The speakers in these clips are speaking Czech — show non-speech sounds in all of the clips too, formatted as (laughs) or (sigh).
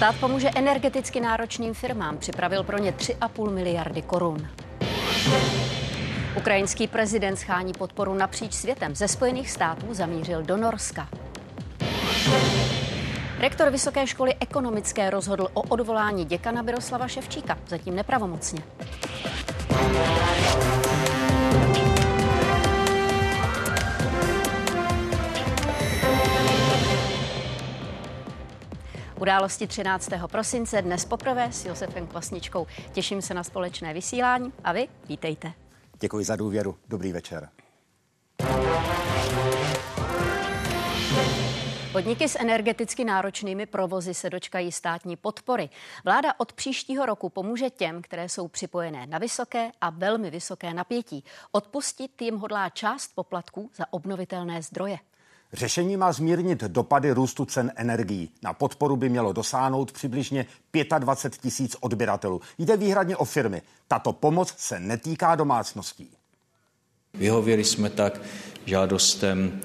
Stát pomůže energeticky náročným firmám, připravil pro ně 3,5 miliardy korun. Ukrajinský prezident schání podporu napříč světem. Ze Spojených států zamířil do Norska. Rektor Vysoké školy ekonomické rozhodl o odvolání děkana Miroslava Ševčíka, zatím nepravomocně. Události 13. prosince dnes poprvé s Josefem Kvasničkou. Těším se na společné vysílání a vy vítejte. Děkuji za důvěru. Dobrý večer. Podniky s energeticky náročnými provozy se dočkají státní podpory. Vláda od příštího roku pomůže těm, které jsou připojené na vysoké a velmi vysoké napětí. Odpustit jim hodlá část poplatků za obnovitelné zdroje. Řešení má zmírnit dopady růstu cen energií. Na podporu by mělo dosáhnout přibližně 25 tisíc odběratelů. Jde výhradně o firmy. Tato pomoc se netýká domácností. Vyhověli jsme tak žádostem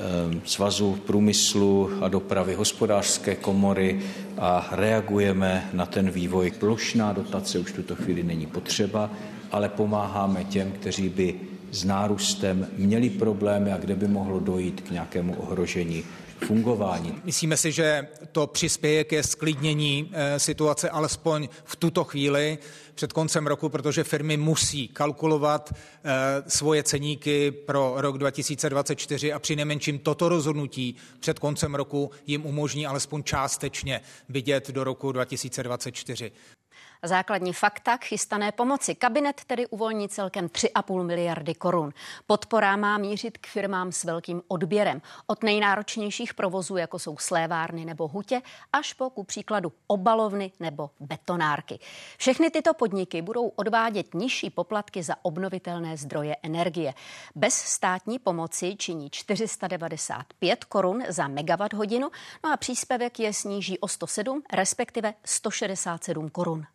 Ehm, Svazu průmyslu a dopravy hospodářské komory a reagujeme na ten vývoj. Plošná dotace už tuto chvíli není potřeba, ale pomáháme těm, kteří by s nárůstem měli problémy a kde by mohlo dojít k nějakému ohrožení fungování. Myslíme si, že to přispěje ke sklidnění eh, situace alespoň v tuto chvíli před koncem roku, protože firmy musí kalkulovat eh, svoje ceníky pro rok 2024 a při nejmenším toto rozhodnutí před koncem roku jim umožní alespoň částečně vidět do roku 2024. Základní fakta k chystané pomoci. Kabinet tedy uvolní celkem 3,5 miliardy korun. Podpora má mířit k firmám s velkým odběrem. Od nejnáročnějších provozů, jako jsou slévárny nebo hutě, až po ku příkladu obalovny nebo betonárky. Všechny tyto podniky budou odvádět nižší poplatky za obnovitelné zdroje energie. Bez státní pomoci činí 495 korun za megawatt hodinu, no a příspěvek je sníží o 107, respektive 167 korun.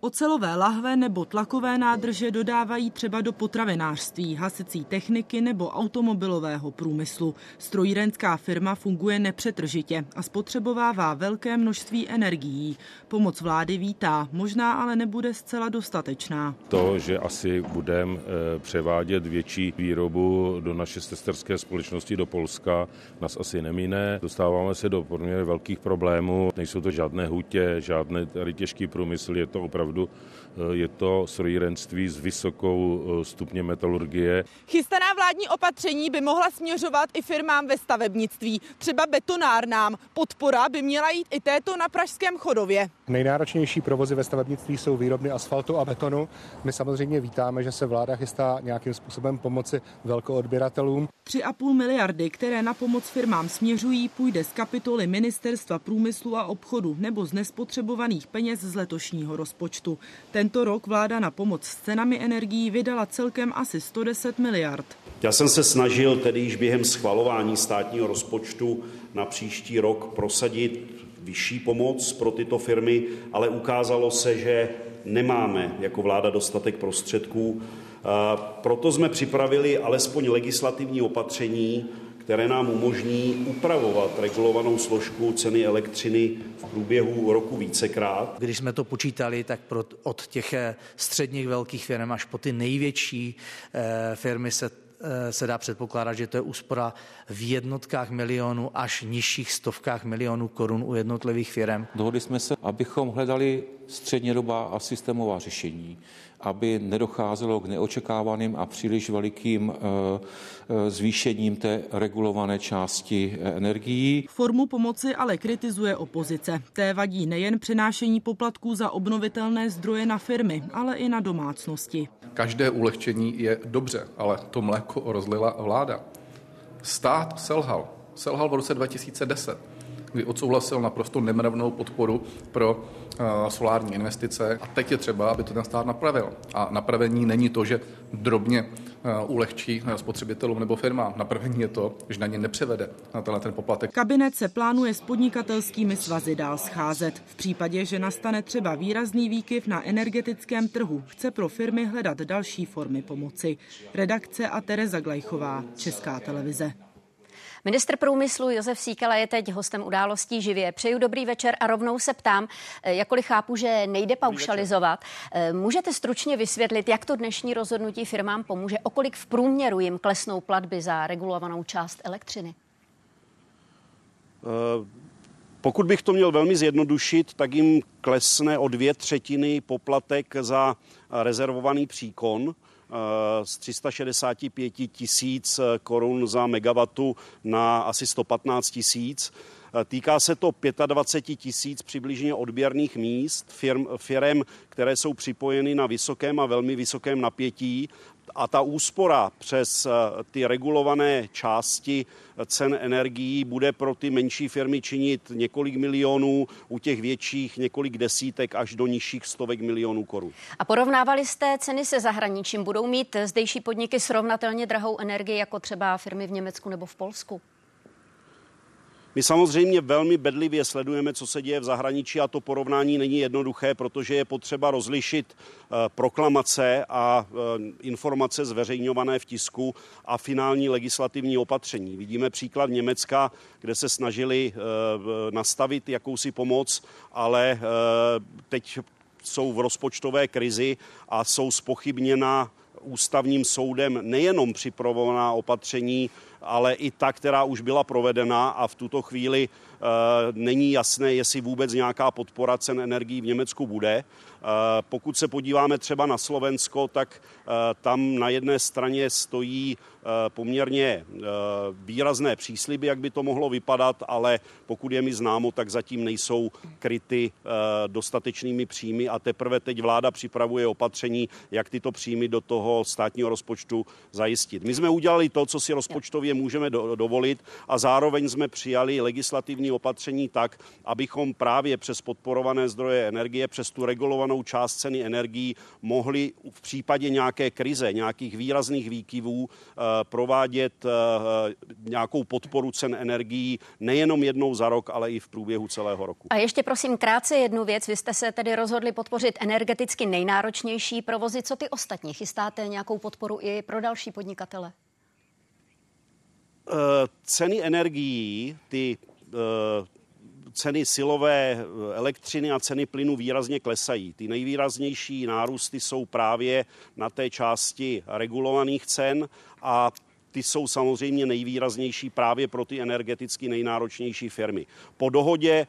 Ocelové lahve nebo tlakové nádrže dodávají třeba do potravinářství, hasicí techniky nebo automobilového průmyslu. Strojírenská firma funguje nepřetržitě a spotřebovává velké množství energií. Pomoc vlády vítá, možná ale nebude zcela dostatečná. To, že asi budeme eh, převádět větší výrobu do naší sesterské společnosti do Polska, nás asi nemíne. Dostáváme se do poměrně velkých problémů. Nejsou to žádné hutě, žádné tady těžký průmysl, je to opravdu opravdu eh, je to strojírenství s vysokou eh, stupně metalurgie. Chystaná vládní opatření by mohla směřovat i firmám ve stavebnictví, třeba betonárnám. Podpora by měla jít i této na Pražském chodově. Nejnáročnější provozy ve stavebnictví jsou výrobny asfaltu a betonu. My samozřejmě vítáme, že se vláda chystá nějakým způsobem pomoci velkoodběratelům. 3,5 miliardy, které na pomoc firmám směřují, půjde z kapitoly Ministerstva průmyslu a obchodu nebo z nespotřebovaných peněz z letošního rozpočtu. Tento rok vláda na pomoc s cenami energií vydala celkem asi 110 miliard. Já jsem se snažil tedy již během schvalování státního rozpočtu na příští rok prosadit vyšší pomoc pro tyto firmy, ale ukázalo se, že nemáme jako vláda dostatek prostředků proto jsme připravili alespoň legislativní opatření, které nám umožní upravovat regulovanou složku ceny elektřiny v průběhu roku vícekrát. Když jsme to počítali, tak pro, od těch eh, středních velkých firm až po ty největší eh, firmy se eh, se dá předpokládat, že to je úspora v jednotkách milionů až nižších stovkách milionů korun u jednotlivých firm. Dohodli jsme se, abychom hledali střednědobá a systémová řešení aby nedocházelo k neočekávaným a příliš velikým eh, eh, zvýšením té regulované části eh, energií. Formu pomoci ale kritizuje opozice. Té vadí nejen přenášení poplatků za obnovitelné zdroje na firmy, ale i na domácnosti. Každé ulehčení je dobře, ale to mléko rozlila vláda. Stát selhal. Selhal v roce 2010 kdy odsouhlasil naprosto nemravnou podporu pro uh, solární investice. A teď je třeba, aby to ten stát napravil. A napravení není to, že drobně uh, ulehčí uh, spotřebitelům nebo firmám. Napravení je to, že na ně nepřevede na tenhle ten poplatek. Kabinet se plánuje s podnikatelskými svazy dál scházet. V případě, že nastane třeba výrazný výkyv na energetickém trhu, chce pro firmy hledat další formy pomoci. Redakce a Tereza Glajchová, Česká televize. Ministr průmyslu Josef Síkala je teď hostem událostí živě. Přeju dobrý večer a rovnou se ptám, eh, jakkoliv chápu, že nejde paušalizovat, eh, můžete stručně vysvětlit, jak to dnešní rozhodnutí firmám pomůže, okolik v průměru jim klesnou platby za regulovanou část elektřiny? Uh... Pokud bych to měl velmi zjednodušit, tak jim klesne o dvě třetiny poplatek za rezervovaný příkon z 365 tisíc korun za megawatu na asi 115 tisíc. Týká se to 25 tisíc přibližně odběrných míst firm, firm, které jsou připojeny na vysokém a velmi vysokém napětí a ta úspora přes eh, ty regulované části cen energií bude pro ty menší firmy činit několik milionů, u těch větších několik desítek až do nižších stovek milionů korun. A porovnávali jste ceny se zahraničím? Budou mít zdejší podniky srovnatelně drahou energii jako třeba firmy v Německu nebo v Polsku? My samozřejmě velmi bedlivě sledujeme, co se děje v zahraničí a to porovnání není jednoduché, protože je potřeba rozlišit eh, proklamace a eh, informace zveřejňované v tisku a finální legislativní opatření. Vidíme příklad Německa, kde se snažili eh, nastavit jakousi pomoc, ale teď jsou v rozpočtové krizi a jsou spochybněna ústavním soudem nejenom připravovaná opatření ale i ta, která už byla provedena a v tuto chvíli eh, není jasné, jestli vůbec nějaká podpora cen energií v Německu bude. Eh, pokud se podíváme třeba na Slovensko, tak eh, tam na jedné straně stojí poměrně výrazné přísliby, jak by to mohlo vypadat, ale pokud je mi známo, tak zatím nejsou kryty dostatečnými příjmy a teprve teď vláda připravuje opatření, jak tyto příjmy do toho státního rozpočtu zajistit. My jsme udělali to, co si rozpočtově můžeme do, dovolit a zároveň jsme přijali legislativní opatření tak, abychom právě přes podporované zdroje energie, přes tu regulovanou část ceny energií mohli v případě nějaké krize, nějakých výrazných výkyvů eh, provádět eh, nějakou podporu cen energií nejenom jednou za rok, ale i v průběhu celého roku. A ještě prosím krátce jednu věc. Vy jste se tedy rozhodli podpořit energeticky nejnáročnější provozy. Co ty ostatní? Chystáte nějakou podporu i pro další podnikatele? Eh, ceny energií, ty eh, ceny silové eh, elektřiny a ceny plynu výrazně klesají. Ty nejvýraznější nárůsty jsou právě na té části regulovaných cen a ty jsou samozřejmě nejvýraznější právě pro ty energeticky nejnáročnější firmy. Po dohodě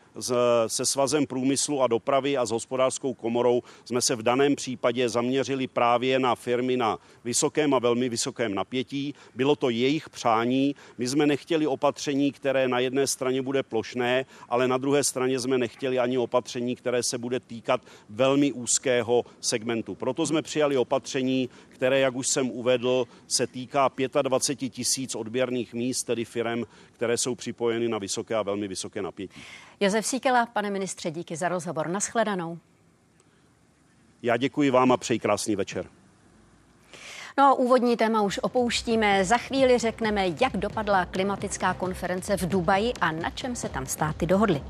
se Svazem průmyslu a dopravy a s hospodářskou komorou jsme se v daném případě zaměřili právě na firmy na vysokém a velmi vysokém napětí. Bylo to jejich přání. My jsme nechtěli opatření, které na jedné straně bude plošné, ale na druhé straně jsme nechtěli ani opatření, které se bude týkat velmi úzkého segmentu. Proto jsme přijali opatření, které, jak už jsem uvedl, se týká 25 tisíc odběrných míst, tedy firm, které jsou připojeny na vysoké a velmi vysoké napětí. Josef Síkela, pane ministře, díky za rozhovor. Naschledanou. Já děkuji vám a přeji krásný večer. No, úvodní téma už opouštíme. Za chvíli řekneme, jak dopadla klimatická konference v Dubaji a na čem se tam státy dohodly.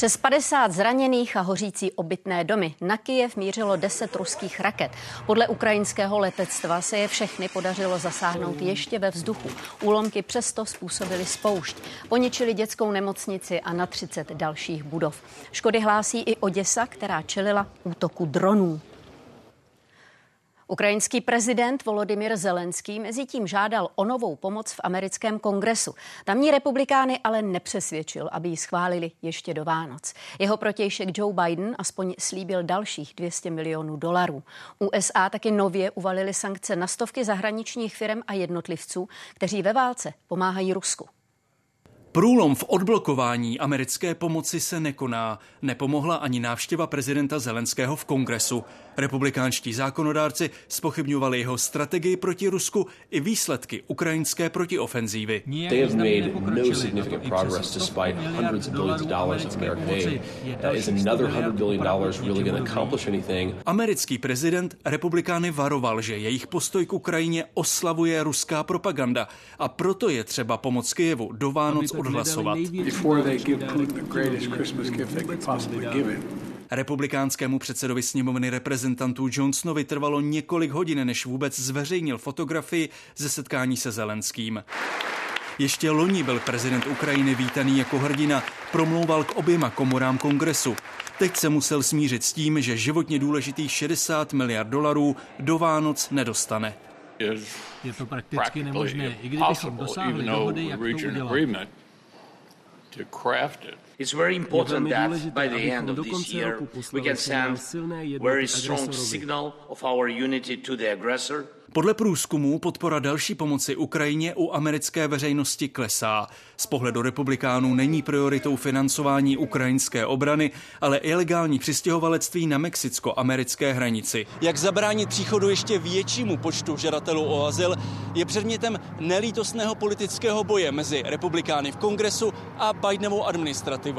Přes 50 zraněných a hořící obytné domy. Na Kijev mířilo 10 ruských raket. Podle ukrajinského letectva se je všechny podařilo zasáhnout ještě ve vzduchu. Úlomky přesto způsobily spoušť. Poničili dětskou nemocnici a na 30 dalších budov. Škody hlásí i Oděsa, která čelila útoku dronů. Ukrajinský prezident Volodymyr Zelenský mezi tím žádal o novou pomoc v americkém kongresu. Tamní republikány ale nepřesvědčil, aby ji schválili ještě do Vánoc. Jeho protějšek Joe Biden aspoň slíbil dalších 200 milionů dolarů. USA taky nově uvalili sankce na stovky zahraničních firm a jednotlivců, kteří ve válce pomáhají Rusku. Průlom v odblokování americké pomoci se nekoná. Nepomohla ani návštěva prezidenta Zelenského v kongresu. Republikánští zákonodárci spochybňovali jeho strategii proti Rusku i výsledky ukrajinské protiofenzívy. Americký prezident republikány varoval, že jejich postoj k Ukrajině oslavuje ruská propaganda a proto je třeba pomoc Kijevu do Vánoc odhlasovat. Republikánskému předsedovi sněmovny reprezentantů Johnsonovi trvalo několik hodin, než vůbec zveřejnil fotografii ze setkání se Zelenským. Ještě loni byl prezident Ukrajiny vítaný jako hrdina, promlouval k oběma komorám kongresu. Teď se musel smířit s tím, že životně důležitých 60 miliard dolarů do Vánoc nedostane. Je to prakticky nemožné, i kdybychom dosáhli dohody, jak to udělat. It's very important that by the end of this year we can send very strong signal of our unity to the aggressor podle průzkumů podpora další pomoci Ukrajině u americké veřejnosti klesá. Z pohledu republikánů není prioritou financování ukrajinské obrany, ale ilegální přistěhovalectví na mexicko-americké hranici. Jak zabránit příchodu ještě většímu počtu žadatelů o azyl je předmětem nelítostného politického boje mezi republikány v kongresu a Bidenovou administrativou.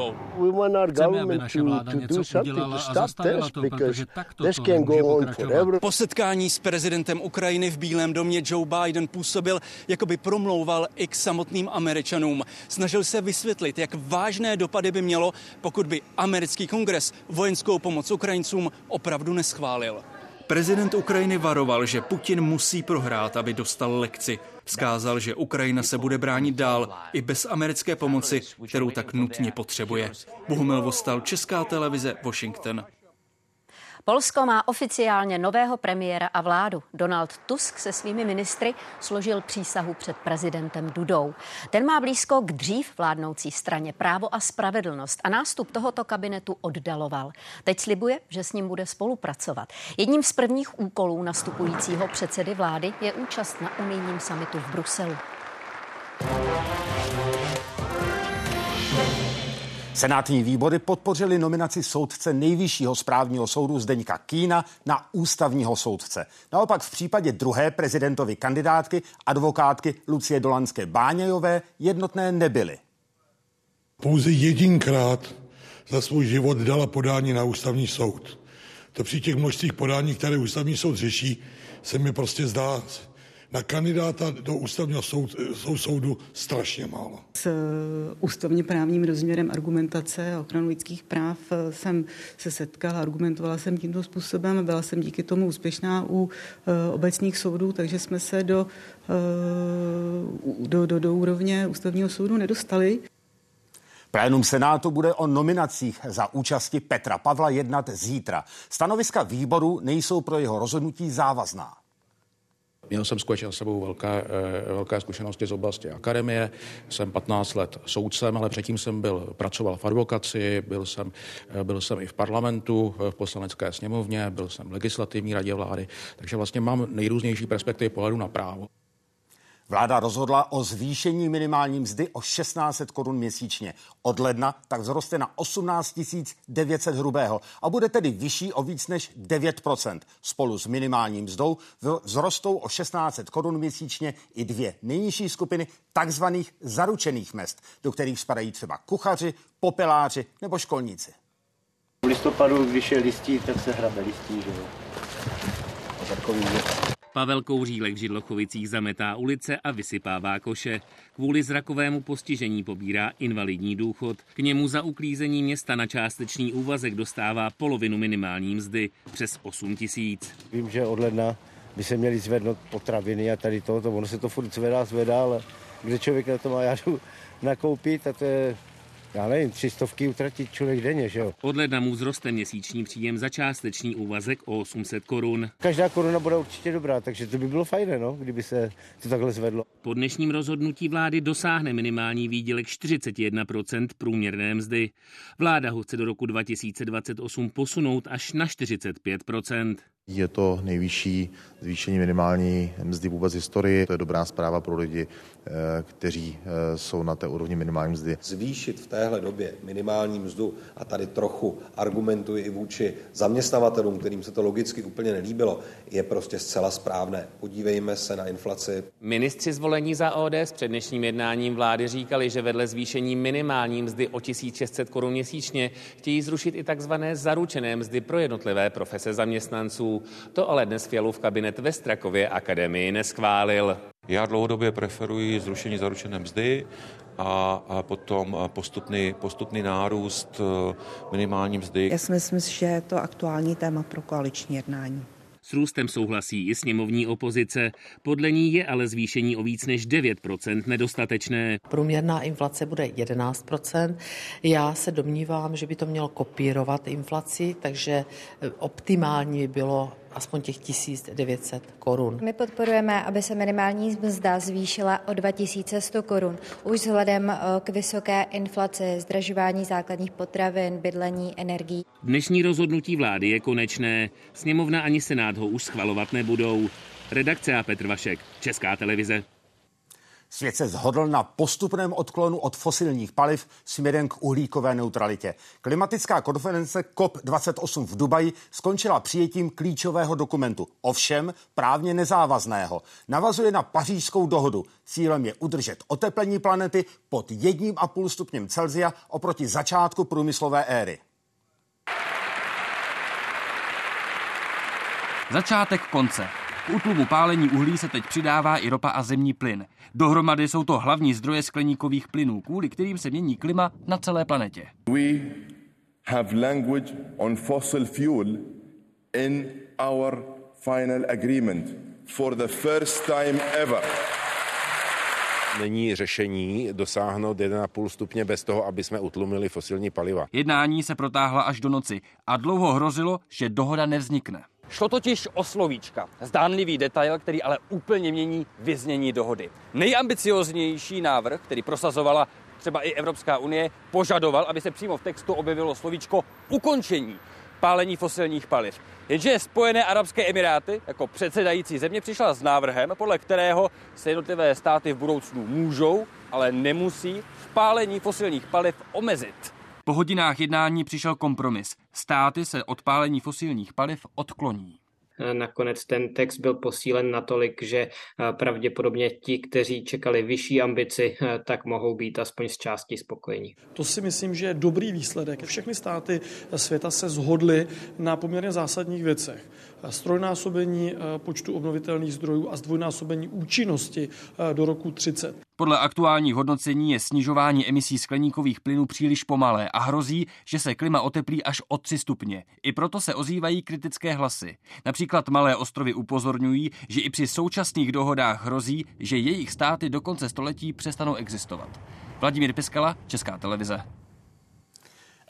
Chceme, aby naše vláda něco udělala a zastavila to, protože takto to nemůže pokračovat. Po setkání s prezidentem Ukrajiny v Bílém domě Joe Biden působil, jako by promlouval i k samotným Američanům. Snažil se vysvětlit, jak vážné dopady by mělo, pokud by americký kongres vojenskou pomoc Ukrajincům opravdu neschválil. Prezident Ukrajiny varoval, že Putin musí prohrát, aby dostal lekci. Vzkázal, že Ukrajina se bude bránit dál i bez americké pomoci, kterou tak nutně potřebuje. Bohumil Vostal, Česká televize, Washington. Polsko má oficiálně nového premiéra a vládu. Donald Tusk se svými ministry složil přísahu před prezidentem Dudou. Ten má blízko k dřív vládnoucí straně právo a spravedlnost a nástup tohoto kabinetu oddaloval. Teď slibuje, že s ním bude spolupracovat. Jedním z prvních úkolů nastupujícího předsedy vlády je účast na unijním samitu v Bruselu. Senátní výbory podpořili nominaci soudce nejvyššího správního soudu Zdeňka Kýna na ústavního soudce. Naopak v případě druhé prezidentovy kandidátky, advokátky Lucie Dolanské Báňajové, jednotné nebyly. Pouze jedinkrát za svůj život dala podání na ústavní soud. To při těch množstvích podání, které ústavní soud řeší, se mi prostě zdá na kandidáta do ústavního soud, sou, soudu strašně málo. S eh, ústavně právním rozměrem argumentace a ochranu lidských práv eh, jsem se setkala, argumentovala jsem tímto způsobem, byla jsem díky tomu úspěšná u uh, obecních soudů, takže jsme se do, do, do, do úrovně ústavního soudu nedostali. Plénum Senátu bude o nominacích za účasti Petra Pavla jednat zítra. Stanoviska výboru nejsou pro jeho rozhodnutí závazná. Měl jsem skutečně za sebou velké, eh, velké zkušenosti z oblasti akademie. Jsem 15 let soudcem, ale předtím jsem byl, pracoval v advokaci, byl jsem, eh, byl jsem i v parlamentu, eh, v poslanecké sněmovně, byl jsem v legislativní radě vlády, takže vlastně mám nejrůznější perspektivy pohledu na právo. Vláda rozhodla o zvýšení minimální mzdy o 1600 korun měsíčně. Od ledna tak vzroste na 18 900 hrubého a bude tedy vyšší o víc než 9% Spolu s minimálním mzdou vzrostou o 1600 korun měsíčně i dvě nejnižší skupiny takzvaných zaručených mest, do kterých spadají třeba kuchaři, popeláři nebo školníci. V listopadu, když je listí, tak se hrabe listí, že jo. Takový Pavel Kouřílek v Židlochovicích zametá ulice a vysypává koše. Kvůli zrakovému postižení pobírá invalidní důchod. K němu za uklízení města na částečný úvazek dostává polovinu minimální mzdy, přes 8 tisíc. Vím, že od ledna by se měly zvednout potraviny a tady to, ono se to furt zvedá, zvedá, ale kde člověk na to má, (laughs) já jdu nakoupit a to je já nevím, tři stovky utratit člověk denně, že jo. Od ledna mu vzroste měsíční příjem za částečný úvazek o 800 korun. Každá koruna bude určitě dobrá, takže to by bylo fajné, no, kdyby se to takhle zvedlo. Po dnešním rozhodnutí vlády dosáhne minimální výdělek 41% průměrné mzdy. Vláda ho chce do roku 2028 posunout až na 45%. Je to nejvyšší zvýšení minimální mzdy vůbec v historii. To je dobrá zpráva pro lidi, eh, kteří eh, jsou na té úrovni minimální mzdy. Zvýšit v téhle době minimální mzdu a tady trochu argumentuji i vůči zaměstnavatelům, kterým se to logicky úplně nelíbilo, je prostě zcela správné. Podívejme se na inflaci. Ministři zvolení za ODS před dnešním jednáním vlády říkali, že vedle zvýšení minimální mzdy o 1600 korun měsíčně chtějí zrušit i takzvané zaručené mzdy pro jednotlivé profese zaměstnanců. To ale dnes Fialův kabinet ve Strakově akademii neschválil. Já dlouhodobě preferuji zrušení zaručené mzdy a, a potom postupný, postupný nárůst eh, minimální mzdy. Já si myslím, že je to aktuální téma pro koaliční jednání. S růstem souhlasí i sněmovní opozice. Podle ní je ale zvýšení o víc než 9% nedostatečné. Průměrná inflace bude 11%. Já se domnívám, že by to mělo kopírovat inflaci, takže optimální by bylo aspoň těch 1900 korun. My podporujeme, aby se minimální mzda zvýšila o 2100 korun. Už vzhledem eh, k vysoké inflaci, zdražování základních potravin, bydlení, energií. Dnešní rozhodnutí vlády je konečné. Sněmovna ani Senát ho už schvalovat nebudou. Redakce a Petr Vašek, Česká televize. Svět se zhodl na postupném odklonu od fosilních paliv směrem k uhlíkové neutralitě. Klimatická konference COP28 v Dubaji skončila přijetím klíčového dokumentu, ovšem právně nezávazného. Navazuje na pařížskou dohodu. Cílem je udržet oteplení planety pod 1,5 stupněm Celzia oproti začátku průmyslové éry. Začátek konce. K útlumu pálení uhlí se teď přidává i ropa a zemní plyn. Dohromady jsou to hlavní zdroje skleníkových plynů, kvůli kterým se mění klima na celé planetě. We have language on fossil fuel in our final agreement for the first time ever. Není řešení dosáhnout 1,5 stupně bez toho, aby jsme utlumili fosilní paliva. Jednání se protáhla až do noci a dlouho hrozilo, že dohoda nevznikne. Šlo totiž o slovíčka. Zdánlivý detail, který ale úplně mění vyznění dohody. Nejambicioznější návrh, který prosazovala třeba i Evropská unie, požadoval, aby se přímo v textu objevilo slovíčko ukončení pálení fosilních paliv. Jenže Spojené arabské emiráty jako předsedající země přišla s návrhem, podle kterého se jednotlivé státy v budoucnu můžou, ale nemusí v pálení fosilních paliv omezit. Po hodinách jednání přišel kompromis. Státy se od pálení fosilních paliv odkloní. Nakonec ten text byl posílen natolik, že pravděpodobně ti, kteří čekali vyšší ambici, tak mohou být aspoň z části spokojení. To si myslím, že je dobrý výsledek. Všechny státy světa se zhodly na poměrně zásadních věcech strojnásobení počtu obnovitelných zdrojů a zdvojnásobení účinnosti do roku 30. Podle aktuálních hodnocení je snižování emisí skleníkových plynů příliš pomalé a hrozí, že se klima oteplí až o 3 stupně. I proto se ozývají kritické hlasy. Například malé ostrovy upozorňují, že i při současných dohodách hrozí, že jejich státy do konce století přestanou existovat. Vladimír Piskala, Česká televize.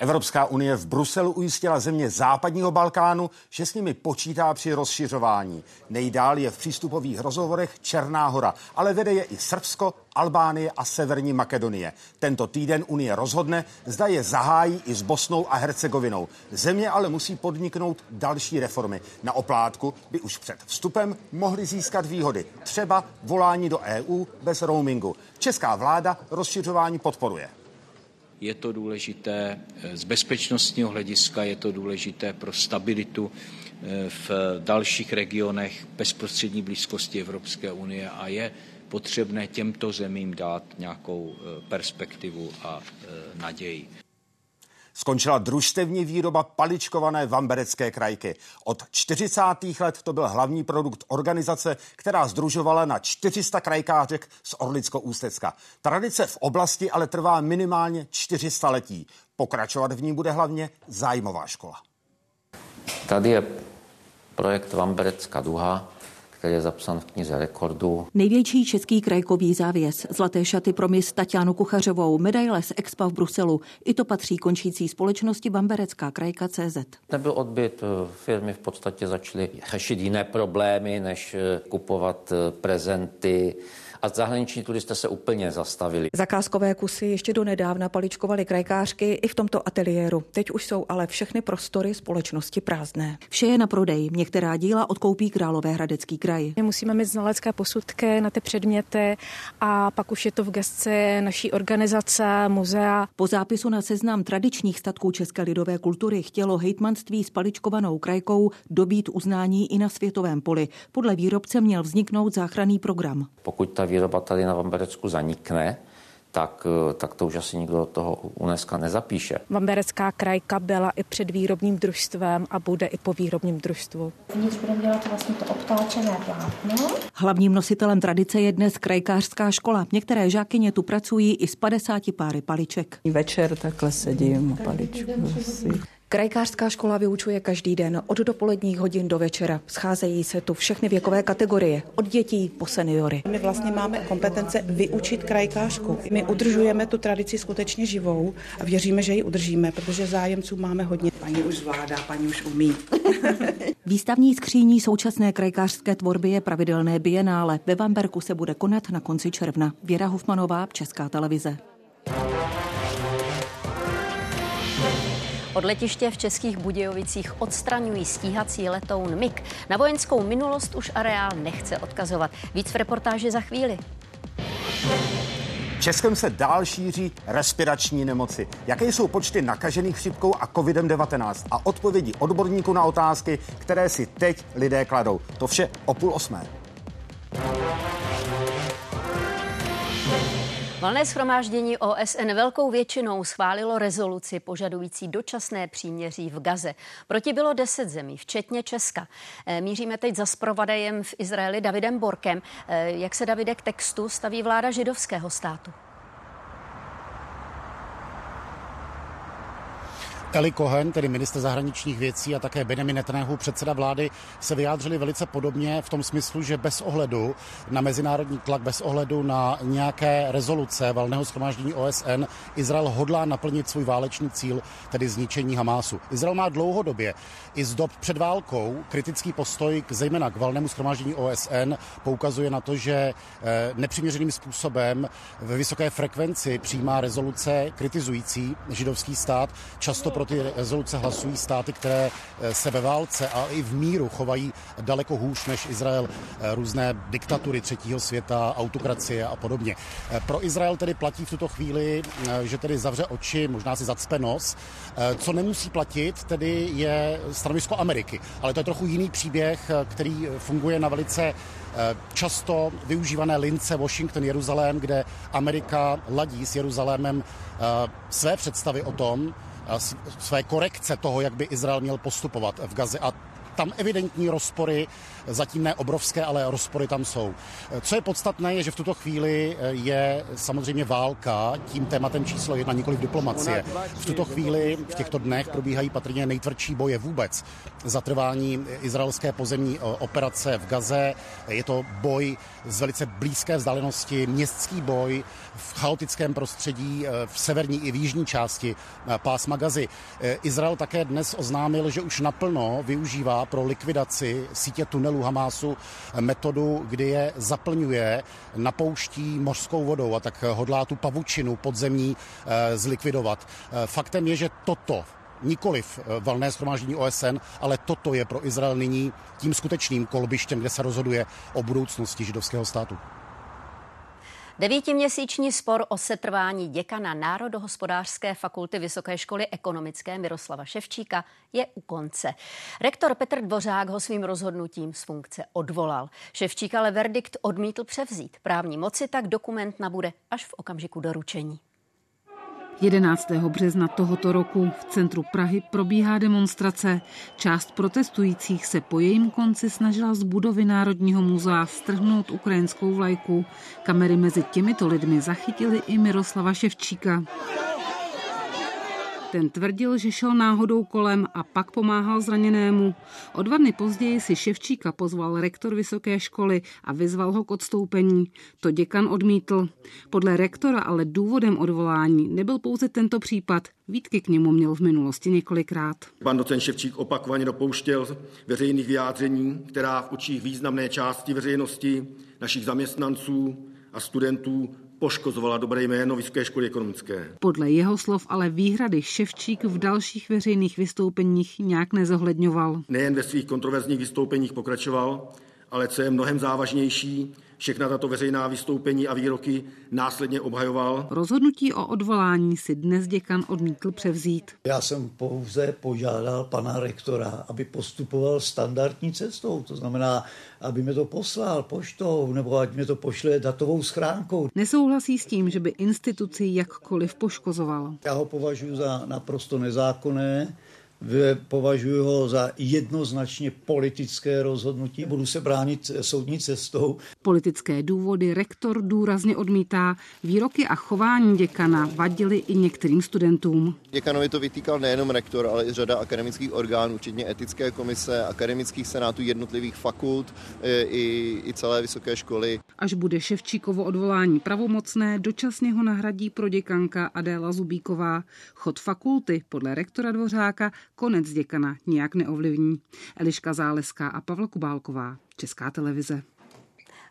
Evropská unie v Bruselu ujistila země západního Balkánu, že s nimi počítá při rozšiřování. Nejdál je v přístupových rozhovorech Černá hora, ale vede je i Srbsko, Albánie a Severní Makedonie. Tento týden Unie rozhodne, zda je zahájí i s Bosnou a Hercegovinou. Země ale musí podniknout další reformy. Na oplátku by už před vstupem mohli získat výhody, třeba volání do EU bez roamingu. Česká vláda rozšiřování podporuje je to důležité eh, z bezpečnostního hlediska, je to důležité pro stabilitu eh, v dalších regionech bezprostřední blízkosti Evropské unie a je potřebné těmto zemím dát nějakou eh, perspektivu a naději skončila družstevní výroba paličkované vamberecké krajky. Od 40. let to byl hlavní produkt organizace, která združovala na 400 krajkářek z Orlicko-Ústecka. Tradice v oblasti ale trvá minimálně 400 letí. Pokračovat v ní bude hlavně zájmová škola. Tady je projekt Vamberecká duha, který je zapsan v knize rekordů. Největší český krajkový závěs, zlaté šaty pro mis Tatianu Kuchařovou, medaile z Expa v Bruselu. I to patří končící společnosti Bamberecká krajka CZ. Nebyl odbyt, eh, firmy v podstatě začaly řešit jiné problémy, než eh, kupovat eh, prezenty, a zahraniční turisté se úplně zastavili. Zakázkové kusy ještě do nedávna paličkovaly krajkářky i v tomto ateliéru. Teď už jsou ale všechny prostory společnosti prázdné. Vše je na prodej. Některá díla odkoupí Královéhradecký kraj. My musíme mít znalecké posudky na ty předměty a pak už je to v gestci naší organizace, muzea. Po zápisu na seznam tradičních statků české lidové kultury chtělo hejtmanství s paličkovanou krajkou dobít uznání i na světovém poli. Podle výrobce měl vzniknout záchranný program. Pokud ta výroba tady na Vamberecku zanikne, tak, eh, tak to už asi nikdo toho UNESCO nezapíše. Vamberecká krajka byla i před výrobním družstvem a bude i po výrobním družstvu. Vnitř budeme dělat vlastně to obtáčené plátno. Hlavním nositelem tradice je dnes krajkářská škola. Některé žákyně tu pracují i z 50 páry paliček. Večer takhle sedím a paličku si. Krajkářská škola vyučuje každý den od dopoledních hodin do večera. Scházejí se tu všechny věkové kategorie, od dětí po seniory. My vlastně máme kompetence vyučit krajkářku. My udržujeme tu tradici skutečně živou a věříme, že ji udržíme, protože zájemců máme hodně. Paní už zvládá, paní už umí. (laughs) Výstavní skříní současné krajkářské tvorby je pravidelné bienále. Ve Vamberku se bude konat na konci června. Věra Hofmanová, Česká televize. Od letiště v Českých Budějovicích odstraňují stíhací letoun MIG. Na vojenskou minulost už areál nechce odkazovat. Víc v reportáži za chvíli. Českem se dál šíří respirační nemoci. Jaké jsou počty nakažených chřipkou a COVID-19? A odpovědi odborníků na otázky, které si teď lidé kladou. To vše o půl osmé. Valné schromáždění OSN velkou většinou schválilo rezoluci požadující dočasné příměří v Gaze. Proti bylo deset zemí, včetně Česka. Eh, míříme teď za zpravodajem v Izraeli Davidem Borkem. Eh, jak se Davide k textu staví vláda židovského státu? Eli Cohen, tedy minister zahraničních věcí a také Benjamin Netanyahu, předseda vlády, se vyjádřili velice podobně v tom smyslu, že bez ohledu na mezinárodní tlak, bez ohledu na nějaké rezoluce valného schromáždění OSN, Izrael hodlá naplnit svůj válečný cíl, tedy zničení Hamásu. Izrael má dlouhodobě i z dob před válkou kritický postoj k, zejména k valnému schromáždění OSN, poukazuje na to, že eh, nepřiměřeným způsobem ve vysoké frekvenci přijímá rezoluce kritizující židovský stát, často pro ty rezoluce hlasují státy, které eh, se ve válce a i v míru chovají daleko hůř než Izrael. Eh, různé diktatury třetího světa, autokracie a podobně. Eh, pro Izrael tedy platí v tuto chvíli, že tedy zavře oči, možná si zacpe nos. Co nemusí platit, tedy je stanovisko Ameriky. Ale to je trochu jiný příběh, který funguje na velice často využívané lince Washington-Jeruzalém, kde Amerika ladí s Jeruzalémem své představy o tom, své korekce toho, jak by Izrael měl postupovat v Gaze. A tam evidentní rozpory, zatím ne obrovské, ale rozpory tam jsou. Co je podstatné, je, že v tuto chvíli eh, je samozřejmě válka tím tématem číslo jedna, nikoli v diplomacie. V tuto chvíli, v těchto dnech, probíhají patrně nejtvrdší boje vůbec za trvání izraelské pozemní eh, operace v Gaze. Je to boj z velice blízké vzdálenosti, městský boj v chaotickém prostředí eh, v severní i v jižní části pásma Gazy. Izrael také dnes oznámil, že už naplno využívá pro likvidaci sítě tunelů Hamásu metodu, kdy je zaplňuje, napouští mořskou vodou a tak hodlá tu pavučinu podzemní eh, zlikvidovat. Eh, faktem je, že toto nikoliv eh, valné schromáždění OSN, ale toto je pro Izrael nyní tím skutečným kolbištěm, kde se rozhoduje o budoucnosti židovského státu. Devítiměsíční spor o setrvání děkana Národohospodářské fakulty Vysoké školy ekonomické Miroslava Ševčíka je u konce. Rektor Petr Dvořák ho svým rozhodnutím z funkce odvolal. Ševčík ale verdikt odmítl převzít. Právní moci tak dokument nabude až v okamžiku doručení. 11. března tohoto roku v centru Prahy probíhá demonstrace. Část protestujících se po jejím konci snažila z budovy Národního muzea strhnout ukrajinskou vlajku. Kamery mezi těmito lidmi zachytily i Miroslava Ševčíka. Ten tvrdil, že šel náhodou kolem a pak pomáhal zraněnému. O dva dny později si Ševčíka pozval rektor vysoké školy a vyzval ho k odstoupení. To děkan odmítl. Podle rektora ale důvodem odvolání nebyl pouze tento případ. Výtky k němu měl v minulosti několikrát. Pan docent Ševčík opakovaně dopouštěl veřejných vyjádření, která v očích významné části veřejnosti, našich zaměstnanců a studentů poškozovala dobré jméno Vysoké školy ekonomické. Podle jeho slov ale výhrady Ševčík v dalších veřejných vystoupeních nějak nezohledňoval. Nejen ve svých kontroverzních vystoupeních pokračoval, ale co je mnohem závažnější, všechna tato veřejná vystoupení a výroky následně obhajoval. Rozhodnutí o odvolání si dnes děkan odmítl převzít. Já jsem pouze požádal pana rektora, aby postupoval standardní cestou, to znamená, aby mi to poslal poštou nebo ať mi to pošle datovou schránkou. Nesouhlasí s tím, že by instituci jakkoliv poškozoval. Já ho považuji za naprosto nezákonné, považuji ho za jednoznačně politické rozhodnutí. Budu se bránit soudní cestou. Politické důvody rektor důrazně odmítá. Výroky a chování děkana vadily i některým studentům. Děkanovi to vytýkal nejenom rektor, ale i řada akademických orgánů, včetně etické komise, akademických senátů jednotlivých fakult e, i, i celé vysoké školy. Až bude Ševčíkovo odvolání pravomocné, dočasně ho nahradí proděkanka Adéla Zubíková. Chod fakulty podle rektora Dvořáka konec děkana nijak neovlivní. Eliška Záleská a Pavla Kubálková, Česká televize.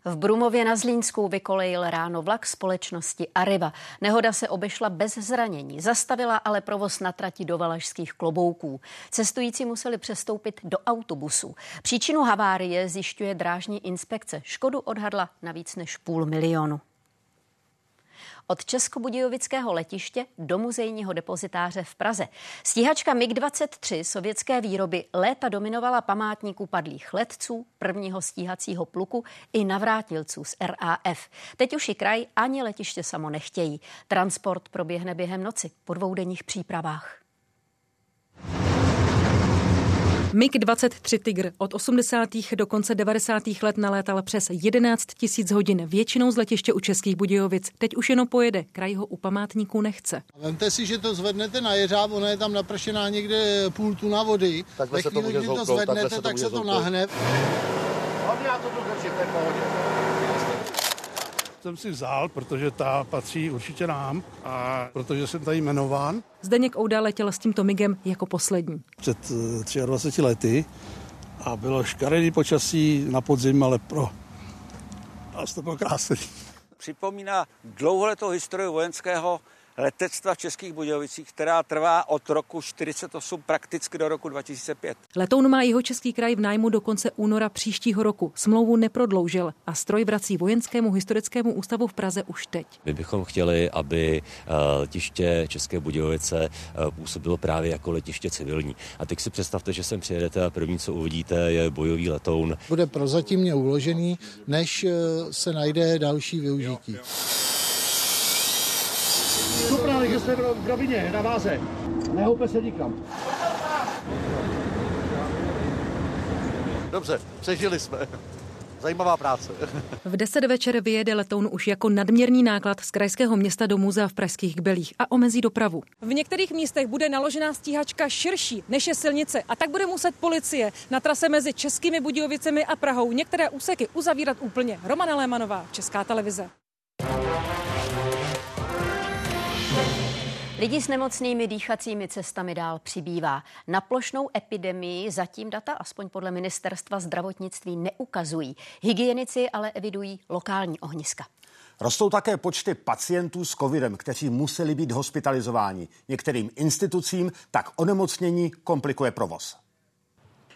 V Brumově na Zlínsku vykolejil ráno vlak společnosti Arriva. Nehoda se obešla bez zranění, zastavila ale provoz na trati do Valašských klobouků. Cestující museli přestoupit do autobusu. Příčinu havárie zjišťuje drážní inspekce. Škodu odhadla na víc než půl milionu. Od Českobudějovického letiště do muzejního depozitáře v Praze. Stíhačka MiG-23 sovětské výroby léta dominovala památníků padlých letců, prvního stíhacího pluku i navrátilců z RAF. Teď už i kraj ani letiště samo nechtějí. Transport proběhne během noci po dvoudenních přípravách. MiG-23 Tigr od 80. do konce 90. let nalétal přes 11 tisíc hodin, většinou z letiště u Českých Budějovic. Teď už jenom pojede, kraj ho u památníků nechce. Vemte si, že to zvednete na jeřáb, ona je tam napršená někde půl tuna vody. Takhle Ve se to chvíli, může kdy to zhoupnout, zvednete, takhle se to tak může se to nahne. Hlavně já to tu držím, to je pohodě. Jsem si vzal, protože ta patří určitě nám a protože jsem tady jmenován. Zdeněk Ouda letěl s tímto MIGem jako poslední. Před eh, 23 lety a bylo škaredý počasí na podzim, ale pro nás to bylo krásný. Připomíná dlouholetou historii vojenského letectva v Českých Budějovicích, která trvá od roku 48 prakticky do roku 2005. Letoun má jeho český kraj v nájmu do konce února příštího roku. Smlouvu neprodloužil a stroj vrací Vojenskému historickému ústavu v Praze už teď. My bychom chtěli, aby eh, letiště České Budějovice eh, působilo právě jako letiště civilní. A teď si představte, že sem přijedete a první, co uvidíte, je bojový letoun. Bude prozatímně uložený, než eh, se najde další využití. Super, že jsme v rovině, na váze. Nehoupe se nikam. Dobře, přežili jsme. Zajímavá práce. V 10 večer vyjede letoun už jako nadměrný náklad z krajského města do muzea v Pražských Kbelích a omezí dopravu. V některých místech bude naložená stíhačka širší než je silnice a tak bude muset policie na trase mezi Českými Budějovicemi a Prahou některé úseky uzavírat úplně. Romana Lémanová, Česká televize. Lidí s nemocnými dýchacími cestami dál přibývá. Na plošnou epidemii zatím data, aspoň podle ministerstva zdravotnictví, neukazují. Hygienici ale evidují lokální ohniska. Rostou také počty pacientů s covidem, kteří museli být hospitalizováni. Některým institucím tak onemocnění komplikuje provoz.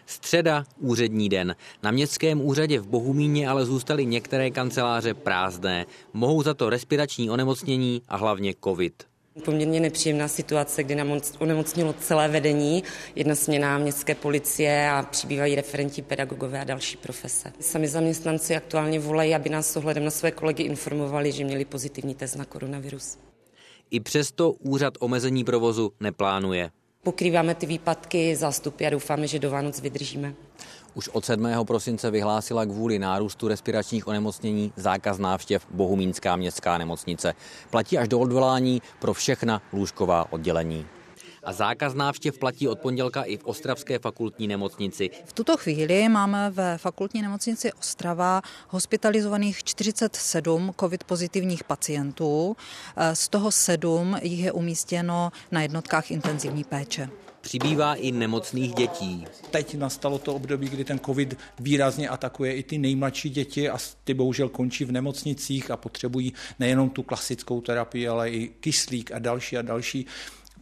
Středa, úřední den. Na městském úřadě v Bohumíně ale zůstaly některé kanceláře prázdné. Mohou za to respirační onemocnění a hlavně covid. Poměrně nepříjemná situace, kdy nám onemocnilo celé vedení, jedna směna městské policie a přibývají referenti pedagogové a další profese. Sami zaměstnanci aktuálně volají, aby nás ohledem na své kolegy informovali, že měli pozitivní test na koronavirus. I přesto úřad omezení provozu neplánuje. Pokrýváme ty výpadky, zástupy a doufáme, že do Vánoc vydržíme. Už od 7. prosince vyhlásila kvůli nárůstu respiračních onemocnění zákaz návštěv Bohumínská městská nemocnice. Platí až do odvolání pro všechna lůžková oddělení. A zákaz návštěv platí od pondělka i v Ostravské fakultní nemocnici. V tuto chvíli máme ve fakultní nemocnici Ostrava hospitalizovaných 47 covid pozitivních pacientů. Z toho 7 jich je umístěno na jednotkách intenzivní péče. Přibývá i nemocných dětí. Teď nastalo to období, kdy ten covid výrazně atakuje i ty nejmladší děti a ty bohužel končí v nemocnicích a potřebují nejenom tu klasickou terapii, ale i kyslík a další a další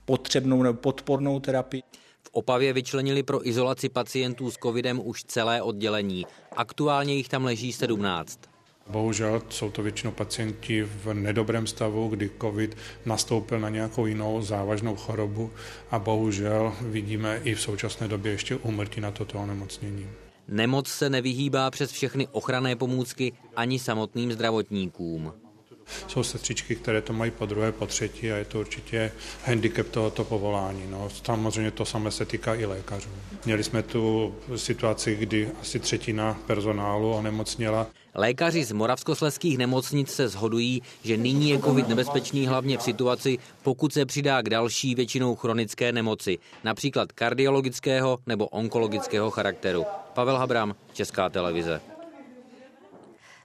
potřebnou nebo podpornou terapii. V Opavě vyčlenili pro izolaci pacientů s covidem už celé oddělení. Aktuálně jich tam leží 17. Bohužel jsou to většinou pacienti v nedobrém stavu, kdy COVID nastoupil na nějakou jinou závažnou chorobu a bohužel vidíme i v současné době ještě úmrtí na toto onemocnění. Nemoc se nevyhýbá přes všechny ochranné pomůcky ani samotným zdravotníkům. Jsou sestřičky, které to mají po druhé, po třetí a je to určitě handicap tohoto povolání. No, samozřejmě to samé se týká i lékařů. Měli jsme tu situaci, kdy asi třetina personálu onemocněla. Lékaři z moravskosleských nemocnic se shodují, že nyní je covid nebezpečný hlavně v situaci, pokud se přidá k další většinou chronické nemoci, například kardiologického nebo onkologického charakteru. Pavel Habram, Česká televize.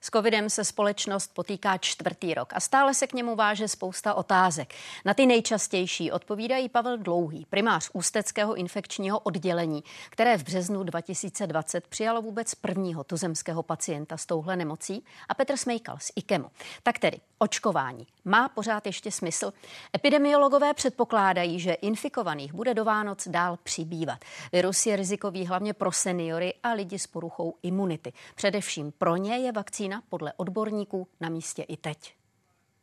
S covidem se společnost potýká čtvrtý rok a stále se k němu váže spousta otázek. Na ty nejčastější odpovídají Pavel Dlouhý, primář Ústeckého infekčního oddělení, které v březnu 2020 přijalo vůbec prvního tuzemského pacienta s touhle nemocí a Petr Smejkal z IKEMu. Tak tedy očkování má pořád ještě smysl. Epidemiologové předpokládají, že infikovaných bude do Vánoc dál přibývat. Virus je rizikový hlavně pro seniory a lidi s poruchou imunity. Především pro ně je vakcína podle odborníků na místě i teď.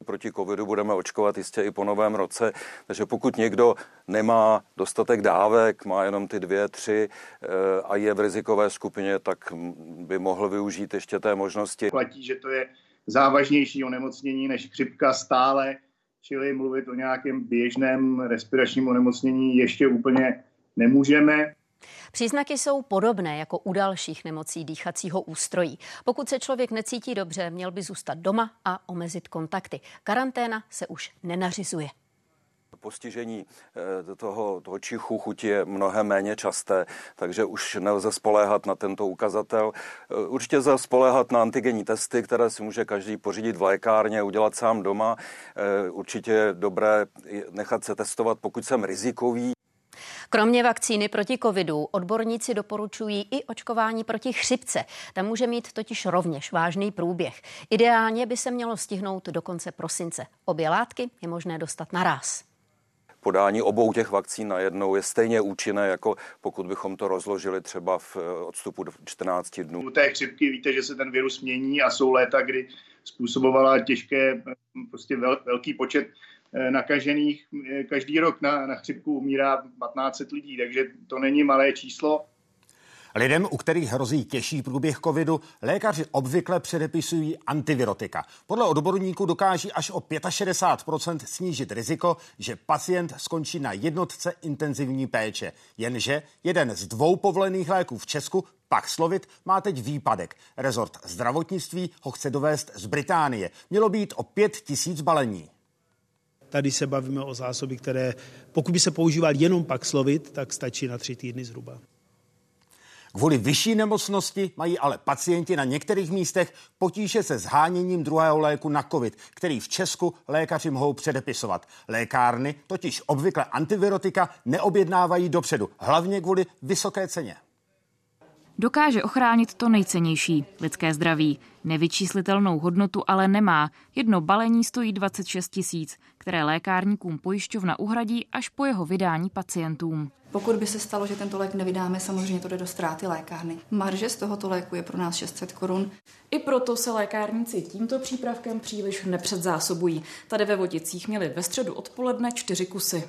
Proti covidu budeme očkovat jistě i po novém roce, takže pokud někdo nemá dostatek dávek, má jenom ty dvě, tři eh, a je v rizikové skupině, tak by mohl využít ještě té možnosti. Platí, že to je závažnější onemocnění než chřipka stále, čili mluvit o nějakém běžném respiračním onemocnění ještě úplně nemůžeme. Příznaky jsou podobné jako u dalších nemocí dýchacího ústrojí. Pokud se člověk necítí dobře, měl by zůstat doma a omezit kontakty. Karanténa se už nenařizuje postižení eh, toho, toho čichu chuti je mnohem méně časté, takže už nelze spoléhat na tento ukazatel. Eh, určitě lze spoléhat na antigenní testy, které si může každý pořídit v lékárně, udělat sám doma. Eh, určitě je dobré nechat se testovat, pokud jsem rizikový. Kromě vakcíny proti covidu odborníci doporučují i očkování proti chřipce. Tam může mít totiž rovněž vážný průběh. Ideálně by se mělo stihnout do konce prosince. Obě látky je možné dostat naraz podání obou těch vakcín najednou je stejně účinné, jako pokud bychom to rozložili třeba v eh, odstupu 14 dnů. U té chřipky víte, že se ten virus mění a jsou léta, kdy způsobovala těžké, eh, prostě velký počet nakažených. Každý rok na, na chřipku umírá 1500 lidí, takže to není malé číslo. Lidem, u kterých hrozí těžší průběh covidu, lékaři obvykle předepisují antivirotika. Podle odborníků dokáží až o 65% snížit riziko, že pacient skončí na jednotce intenzivní péče. Jenže jeden z dvou povolených léků v Česku Paxlovit má teď výpadek. Rezort zdravotnictví ho chce dovést z Británie. Mělo být o 5 tisíc balení. Tady se bavíme o zásoby, které pokud by se používal jenom Paxlovit, tak stačí na tři týdny zhruba. Kvůli vyšší nemocnosti mají ale pacienti na některých místech potíže se zháněním druhého léku na COVID, který v Česku lékaři mohou předepisovat. Lékárny totiž obvykle antivirotika neobjednávají dopředu, hlavně kvůli vysoké ceně. Dokáže ochránit to nejcennější, lidské zdraví. Nevyčíslitelnou hodnotu ale nemá. Jedno balení stojí 26 tisíc, které lékárníkům pojišťovna uhradí až po jeho vydání pacientům. Pokud by se stalo, že tento lék nevydáme, samozřejmě to jde do ztráty lékárny. Marže z tohoto léku je pro nás 600 korun. I proto se lékárníci tímto přípravkem příliš nepředzásobují. Tady ve Vodicích měli ve středu odpoledne čtyři kusy.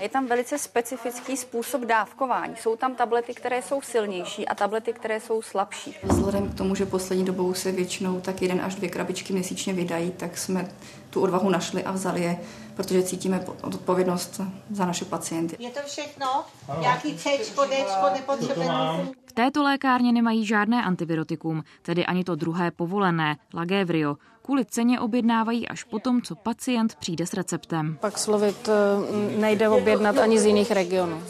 Je tam velice specifický způsob dávkování. Jsou tam tablety, které jsou silnější a tablety, které jsou slabší. Vzhledem k tomu, že poslední dobou se většinou tak jeden až dvě krabičky měsíčně vydají, tak jsme tu odvahu našli a vzali je, protože cítíme odpovědnost za naše pacienty. Je to všechno? Jaký C, D, nepotřebujeme? V této lékárně nemají žádné antivirotikum, tedy ani to druhé povolené, Lagevrio. Kvůli ceně objednávají až potom, co pacient přijde s receptem. Pak slovit eh, nejde objednat ani z jiných regionů.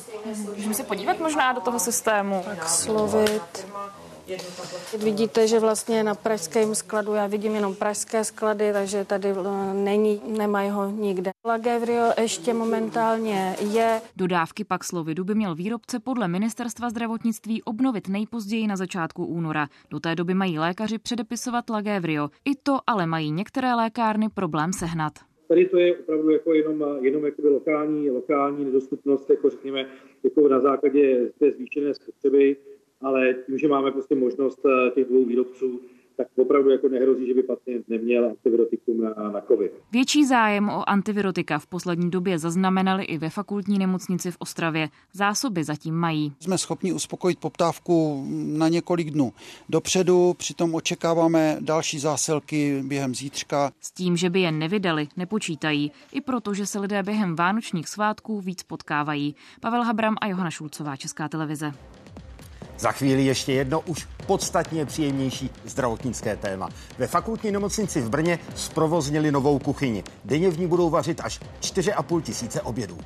Můžeme se podívat možná do toho systému? Pak slovit Vidíte, že vlastně na pražském skladu, já vidím jenom pražské sklady, takže tady eh, není, nemají ho nikde. Lagevrio ještě momentálně je. Dodávky Paxlovidu by měl výrobce podle ministerstva zdravotnictví obnovit nejpozději na začátku února. Do té doby mají lékaři předepisovat Lagevrio. I to ale mají některé lékárny problém sehnat. Tady to je opravdu jako jenom, jenom jakoby lokální, lokální nedostupnost, jako řekněme, jako na základě té zvýšené spotřeby ale tím, že máme prostě možnost eh, těch dvou výrobců, tak opravdu jako nehrozí, že by pacient neměl antivirotikum na, na COVID. Větší zájem o antivirotika v poslední době zaznamenali i ve fakultní nemocnici v Ostravě. Zásoby zatím mají. Jsme schopni uspokojit poptávku na několik dnů dopředu, přitom očekáváme další zásilky během zítřka. S tím, že by je nevydali, nepočítají, i proto, že se lidé během vánočních svátků víc potkávají. Pavel Habram a Johana Šulcová, Česká televize. Za chvíli ještě jedno už podstatně příjemnější zdravotnické téma. Ve fakultní nemocnici v Brně zprovoznili novou kuchyni. Denně v ní budou vařit až 4,5 tisíce obědů.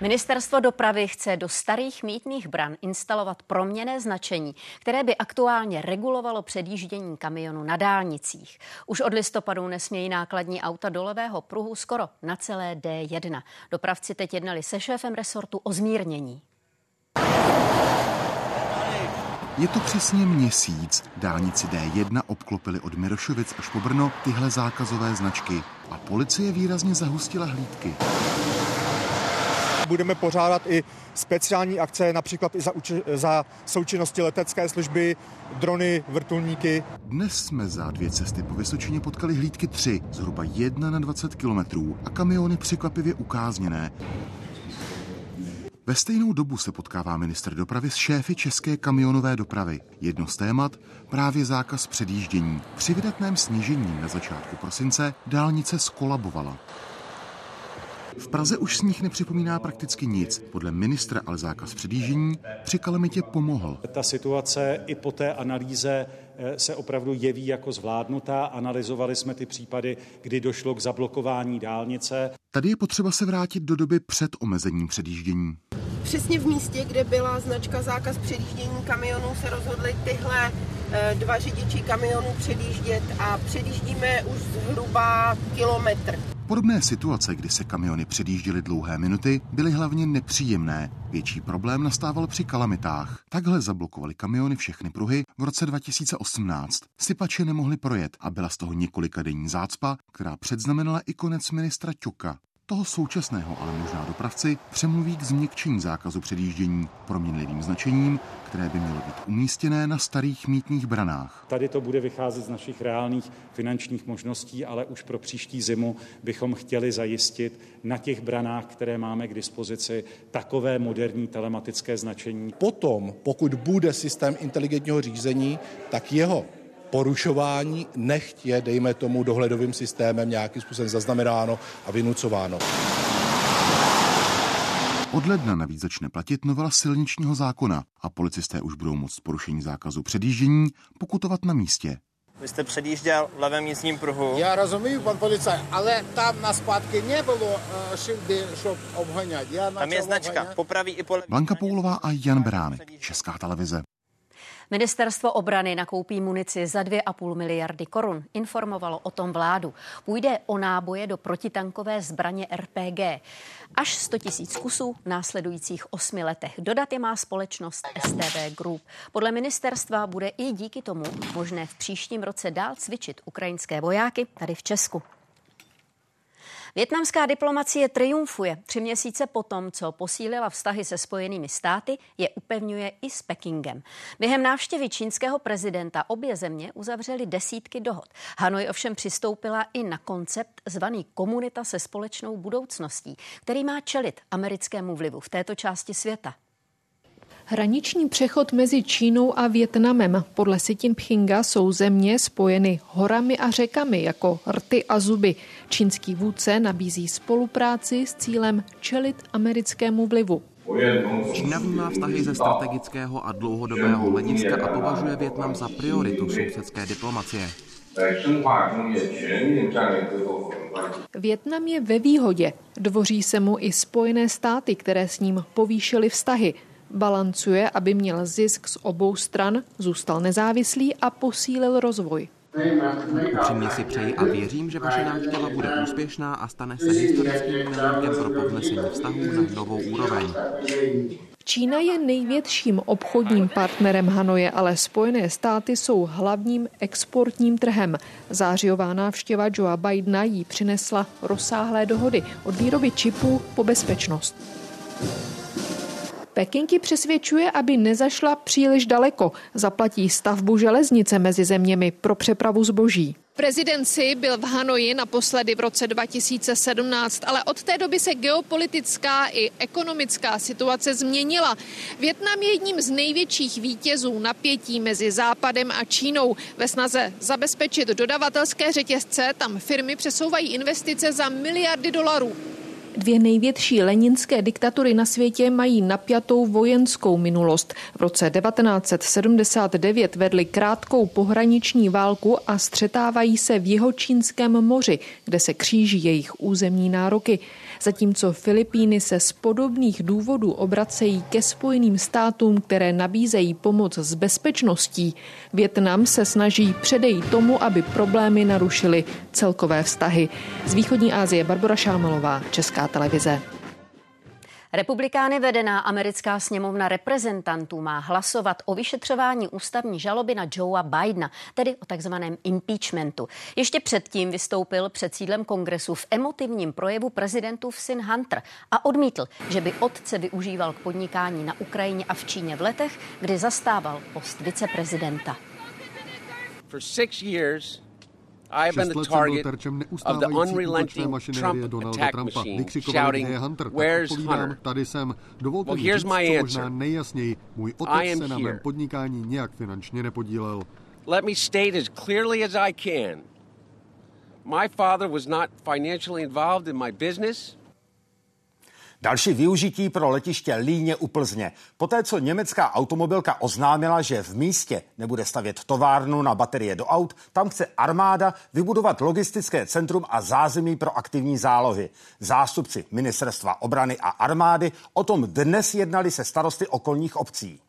Ministerstvo dopravy chce do starých mítných bran instalovat proměné značení, které by aktuálně regulovalo předjíždění kamionu na dálnicích. Už od listopadu nesmějí nákladní auta do levého pruhu skoro na celé D1. Dopravci teď jednali se šéfem resortu o zmírnění. Je to přesně měsíc. Dálnici D1 obklopili od Mirošovic až po Brno tyhle zákazové značky a policie výrazně zahustila hlídky. Budeme pořádat i speciální akce, například i za, uči- za součinnosti letecké služby, drony, vrtulníky. Dnes jsme za dvě cesty po Vysočině potkali hlídky 3, zhruba 1 na 20 kilometrů a kamiony překvapivě ukázněné. Ve stejnou dobu se potkává minister dopravy s šéfy české kamionové dopravy. Jedno z témat právě zákaz předjíždění. Při vydatném snížení na začátku prosince dálnice skolabovala. V Praze už sníh nepřipomíná prakticky nic. Podle ministra ale zákaz předjíždění při kalamitě pomohl. Ta situace i po té analýze se opravdu jeví jako zvládnutá. Analyzovali jsme ty případy, kdy došlo k zablokování dálnice. Tady je potřeba se vrátit do doby před omezením předjíždění. Přesně v místě, kde byla značka zákaz předjíždění kamionů, se rozhodli tyhle dva řidiči kamionů předjíždět a předjíždíme už zhruba kilometr. Podobné situace, kdy se kamiony předjížděly dlouhé minuty, byly hlavně nepříjemné. Větší problém nastával při kalamitách. Takhle zablokovali kamiony všechny pruhy v roce 2018. Sypače nemohli projet a byla z toho několika denní zácpa, která předznamenala i konec ministra Ťoka. Toho současného, ale možná dopravci, přemluví k změkčení zákazu předjíždění proměnlivým značením, které by mělo být umístěné na starých mítních branách. Tady to bude vycházet z našich reálných finančních možností, ale už pro příští zimu bychom chtěli zajistit na těch branách, které máme k dispozici, takové moderní telematické značení. Potom, pokud bude systém inteligentního řízení, tak jeho porušování nechť je, dejme tomu, dohledovým systémem nějakým způsobem zaznamenáno a vynucováno. Od ledna navíc začne platit novela silničního zákona a policisté už budou moct porušení zákazu předjíždění pokutovat na místě. Vy jste předjížděl v levém místním pruhu. Já rozumím, pan policaj, ale tam na zpátky nebylo uh, šildy, šob obhaňat. Já tam je značka, obhaňat. popraví i po... Blanka Poulová a Jan Beránek, Česká televize. Ministerstvo obrany nakoupí munici za 2,5 miliardy korun. Informovalo o tom vládu. Půjde o náboje do protitankové zbraně RPG. Až 100 tisíc kusů v následujících osmi letech. Dodat je má společnost STV Group. Podle ministerstva bude i díky tomu možné v příštím roce dál cvičit ukrajinské vojáky tady v Česku. Větnamská diplomacie triumfuje. Tři měsíce potom, co posílila vztahy se spojenými státy, je upevňuje i s Pekingem. Během návštěvy čínského prezidenta obě země uzavřely desítky dohod. Hanoj ovšem přistoupila i na koncept zvaný komunita se společnou budoucností, který má čelit americkému vlivu v této části světa. Hraniční přechod mezi Čínou a Větnamem. Podle Xi Jinpinga jsou země spojeny horami a řekami jako rty a zuby. Čínský vůdce nabízí spolupráci s cílem čelit americkému vlivu. Čína vnímá vztahy ze strategického a dlouhodobého hlediska a považuje Větnam za prioritu sousedské diplomacie. Větnam je ve výhodě. Dvoří se mu i Spojené státy, které s ním povýšily vztahy. Balancuje, aby měl zisk z obou stran, zůstal nezávislý a posílil rozvoj. Upřímně si přeji a věřím, že vaše návštěva bude úspěšná a stane se historickým milníkem pro povnesení vztahů na novou úroveň. Čína je největším obchodním partnerem Hanoje, ale Spojené státy jsou hlavním exportním trhem. Zářijová návštěva Joea Bidena jí přinesla rozsáhlé dohody od výroby čipů po bezpečnost. Pekinky přesvědčuje, aby nezašla příliš daleko. Zaplatí stavbu železnice mezi zeměmi pro přepravu zboží. Prezident Xi byl v Hanoji naposledy v roce 2017, ale od té doby se geopolitická i ekonomická situace změnila. Větnam je jedním z největších vítězů napětí mezi Západem a Čínou. Ve snaze zabezpečit dodavatelské řetězce tam firmy přesouvají investice za miliardy dolarů. Dvě největší leninské diktatury na světě mají napjatou vojenskou minulost. V roce 1979 vedli krátkou pohraniční válku a střetávají se v Jihočínském moři, kde se kříží jejich územní nároky zatímco Filipíny se z podobných důvodů obracejí ke Spojeným státům, které nabízejí pomoc s bezpečností. Větnam se snaží předejít tomu, aby problémy narušily celkové vztahy. Z východní Asie Barbara Šámelová, Česká televize. Republikány vedená americká sněmovna reprezentantů má hlasovat o vyšetřování ústavní žaloby na Joea Bidena, tedy o takzvaném impeachmentu. Ještě předtím vystoupil před sídlem kongresu v emotivním projevu prezidentův syn Hunter a odmítl, že by otce využíval k podnikání na Ukrajině a v Číně v letech, kdy zastával post viceprezidenta. For six years, I have been the target of the unrelenting Trump attack machine, shouting, "Where's Hunter?" Tady jsem. Dovolte well, here's my answer. nejjasněji. Můj otec se na mém podnikání nějak finančně nepodílel. Let me state as clearly as I can. My father was not financially involved in my business. Další využití pro letiště Líně u Plzně. Poté, co německá automobilka oznámila, že v místě nebude stavět továrnu na baterie do aut, tam chce armáda vybudovat logistické centrum a zázemí pro aktivní zálohy. Zástupci ministerstva obrany a armády o tom dnes jednali se starosty okolních obcí.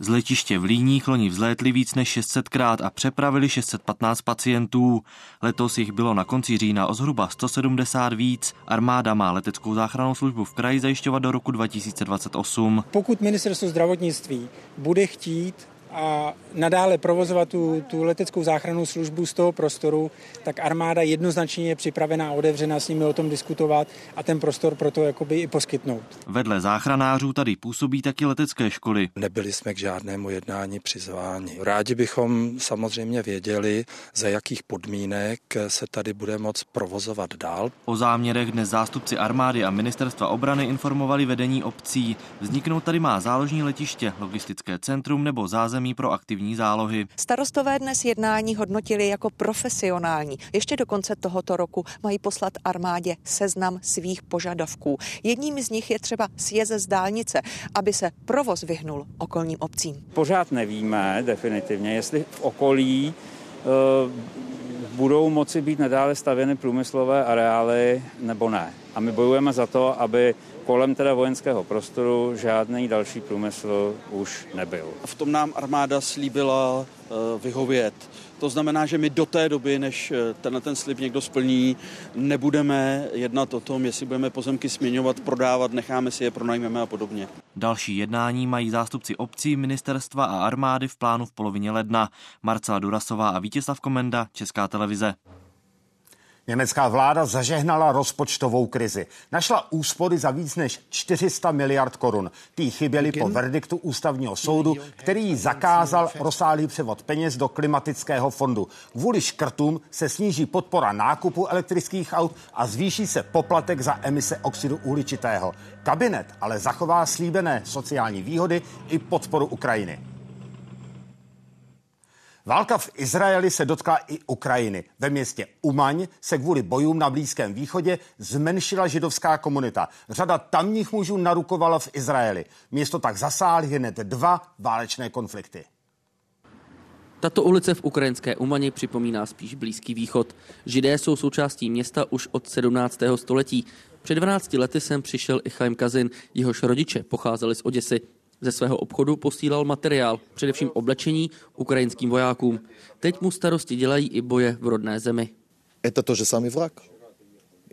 Z letiště v Líních loni vzlétli víc než 600krát a přepravili 615 pacientů. Letos jich bylo na konci října o zhruba 170 víc. Armáda má leteckou záchrannou službu v kraji zajišťovat do roku 2028. Pokud ministerstvo zdravotnictví bude chtít a nadále provozovat tu, tu leteckou záchrannou službu z toho prostoru, tak armáda jednoznačně je připravená a otevřená s nimi o tom diskutovat a ten prostor pro to jakoby i poskytnout. Vedle záchranářů tady působí taky letecké školy. Nebyli jsme k žádnému jednání přizváni. Rádi bychom samozřejmě věděli, za jakých podmínek se tady bude moc provozovat dál. O záměrech dnes zástupci armády a ministerstva obrany informovali vedení obcí. Vzniknout tady má záložní letiště, logistické centrum nebo zázemí zázemí pro aktivní zálohy. Starostové dnes jednání hodnotili jako profesionální. Ještě do konce tohoto roku mají poslat armádě seznam svých požadavků. Jedním z nich je třeba sjeze z dálnice, aby se provoz vyhnul okolním obcím. Pořád nevíme definitivně, jestli v okolí uh, budou moci být nadále stavěny průmyslové areály nebo ne. A my bojujeme za to, aby kolem teda vojenského prostoru žádný další průmysl už nebyl. V tom nám armáda slíbila vyhovět. To znamená, že my do té doby, než eh, tenhle ten slib někdo splní, nebudeme jednat o tom, jestli budeme pozemky směňovat, prodávat, necháme si je, pronajmeme a podobně. Další jednání mají zástupci obcí, ministerstva a armády v plánu v polovině ledna. Marcela Durasová a Vítězslav Komenda, Česká televize. Německá vláda zažehnala rozpočtovou krizi. Našla úspory za víc než 400 miliard korun. Ty chyběly po verdiktu ústavního soudu, který zakázal rozsáhlý převod peněz do klimatického fondu. Kvůli škrtům se sníží podpora nákupu elektrických aut a zvýší se poplatek za emise oxidu uhličitého. Kabinet ale zachová slíbené sociální výhody i podporu Ukrajiny. Válka v Izraeli se dotkla i Ukrajiny. Ve městě Umaň se kvůli bojům na Blízkém východě zmenšila židovská komunita. Řada tamních mužů narukovala v Izraeli. Město tak zasáhly hned dva válečné konflikty. Tato ulice v ukrajinské Umani připomíná spíš Blízký východ. Židé jsou součástí města už od 17. století. Před 12 lety sem přišel i Chaim Kazin, jehož rodiče pocházeli z Oděsy. Ze svého obchodu posílal materiál, především oblečení, ukrajinským vojákům. Teď mu starosti dělají i boje v rodné zemi. Je to že samý vrak.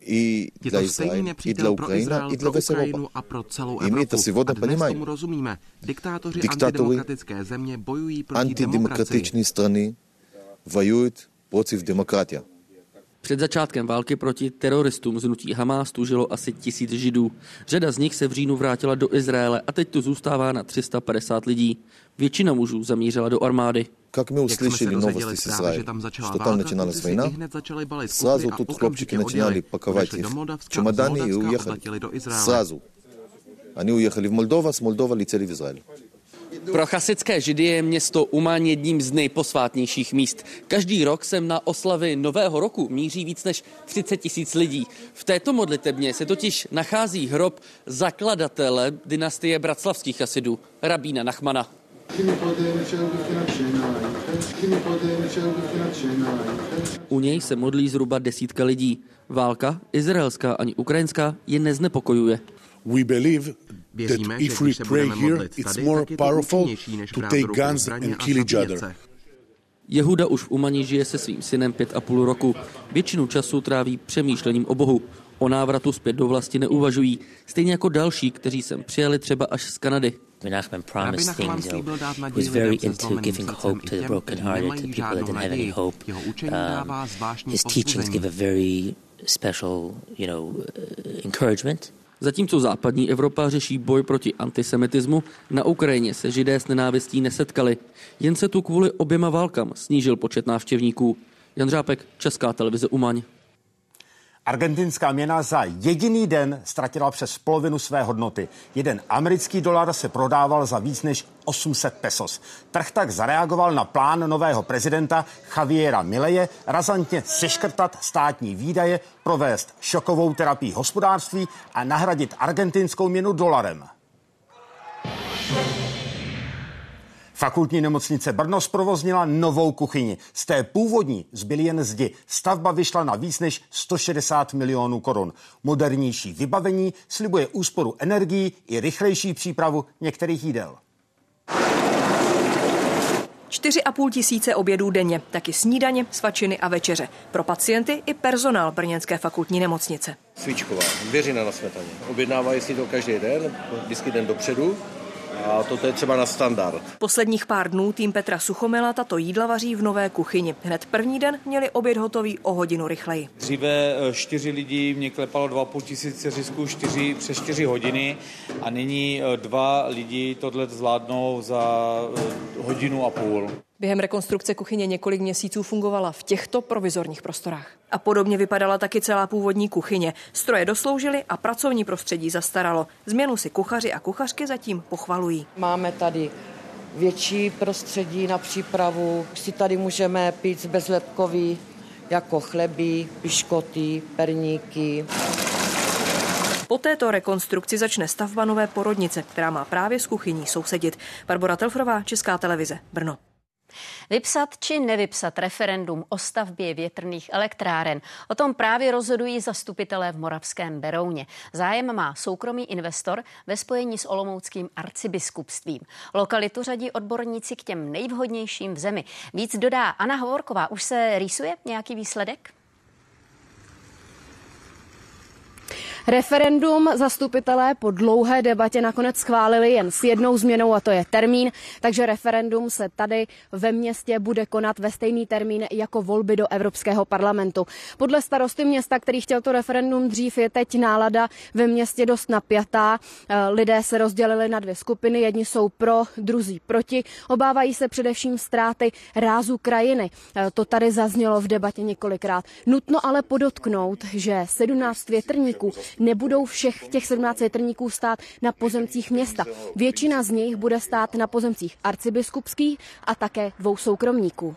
I je to stejný nepřítel pro Izrael, i pro Ukrajinu a pro celou Evropu. I to si voda a dnes tomu rozumíme. Diktátoři antidemokratické země bojují proti antidemokratické strany vojují proti demokratii. Před začátkem války proti teroristům znutí Hamas tu žilo asi tisíc židů. Řada z nich se v říjnu vrátila do Izraele a teď tu zůstává na 350 lidí. Většina mužů zamířila do armády. Как мы услышали новости с Израиля, что там начиналась война, сразу тут хлопчики начинали паковать их чемоданы и уехали. Сразу. Они уехали в Молдову, с Молдовы летели в Израиль. Pro chasické židy je město Uman jedním z nejposvátnějších míst. Každý rok sem na oslavy Nového roku míří víc než 30 tisíc lidí. V této modlitebně se totiž nachází hrob zakladatele dynastie bratrslavských chasidů, rabína Nachmana. U něj se modlí zhruba desítka lidí. Válka, izraelská ani ukrajinská, je neznepokojuje. We believe that if we pray here, it's more powerful to take guns and kill each other. Jehuda už v Umani žije se svým synem pět a půl roku. Většinu času tráví přemýšlením o Bohu. O návratu zpět do vlasti neuvažují, stejně jako další, kteří sem přijeli třeba až z Kanady. Menachem promised things. You know, he was very into giving hope to the brokenhearted, to people that didn't have any hope. Um, his teachings give a very special, you know, uh, encouragement. Zatímco západní Evropa řeší boj proti antisemitismu, na Ukrajině se židé s nenávistí nesetkali. Jen se tu kvůli oběma válkám snížil počet návštěvníků. Jan Řápek, Česká televize Umaň. Argentinská měna za jediný den ztratila přes polovinu své hodnoty. Jeden americký dolar se prodával za víc než 800 pesos. Trh tak zareagoval na plán nového prezidenta Javiera Mileje razantně seškrtat státní výdaje, provést šokovou terapii hospodářství a nahradit argentinskou měnu dolarem. Fakultní nemocnice Brno zprovoznila novou kuchyni. Z té původní zbyly jen zdi. Stavba vyšla na víc než 160 milionů korun. Modernější vybavení slibuje úsporu energií i rychlejší přípravu některých jídel. 4,5 tisíce obědů denně, taky snídaně, svačiny a večeře. Pro pacienty i personál Brněnské fakultní nemocnice. Svíčková, věřina na smetaně. Objednávají si to každý den, vždycky den dopředu a toto je třeba na standard. Posledních pár dnů tým Petra Suchomila tato jídla vaří v nové kuchyni. Hned první den měli oběd hotový o hodinu rychleji. Dříve eh, čtyři lidi mě klepalo 2,5 tisíce řisků čtyři, přes čtyři hodiny a nyní eh, dva lidi tohle zvládnou za eh, hodinu a půl. Během rekonstrukce kuchyně několik měsíců fungovala v těchto provizorních prostorách. A podobně vypadala taky celá původní kuchyně. Stroje dosloužily a pracovní prostředí zastaralo. Změnu si kuchaři a kuchařky zatím pochvalují. Máme tady větší prostředí na přípravu. Si tady můžeme pít bezlepkový jako chleby, piškoty, perníky. Po této rekonstrukci začne stavba nové porodnice, která má právě s kuchyní sousedit. Barbara Telfrová, Česká televize, Brno. Vypsat či nevypsat referendum o stavbě větrných elektráren. O tom právě rozhodují zastupitelé v Moravském Berouně. Zájem má soukromý investor ve spojení s Olomouckým arcibiskupstvím. Lokalitu řadí odborníci k těm nejvhodnějším v zemi. Víc dodá Anna Hovorková. Už se rýsuje nějaký výsledek? Referendum zastupitelé po dlouhé debatě nakonec schválili jen s jednou změnou a to je termín, takže referendum se tady ve městě bude konat ve stejný termín jako volby do Evropského parlamentu. Podle starosty města, který chtěl to referendum dřív, je teď nálada ve městě dost napjatá. Eh, lidé se rozdělili na dvě skupiny, jedni jsou pro, druzí proti. Obávají se především ztráty rázu krajiny. Eh, to tady zaznělo v debatě několikrát. Nutno ale podotknout, že 17 větrníků nebudou všech těch 17 větrníků stát na pozemcích města. Většina z nich bude stát na pozemcích arcibiskupských a také dvou soukromníků.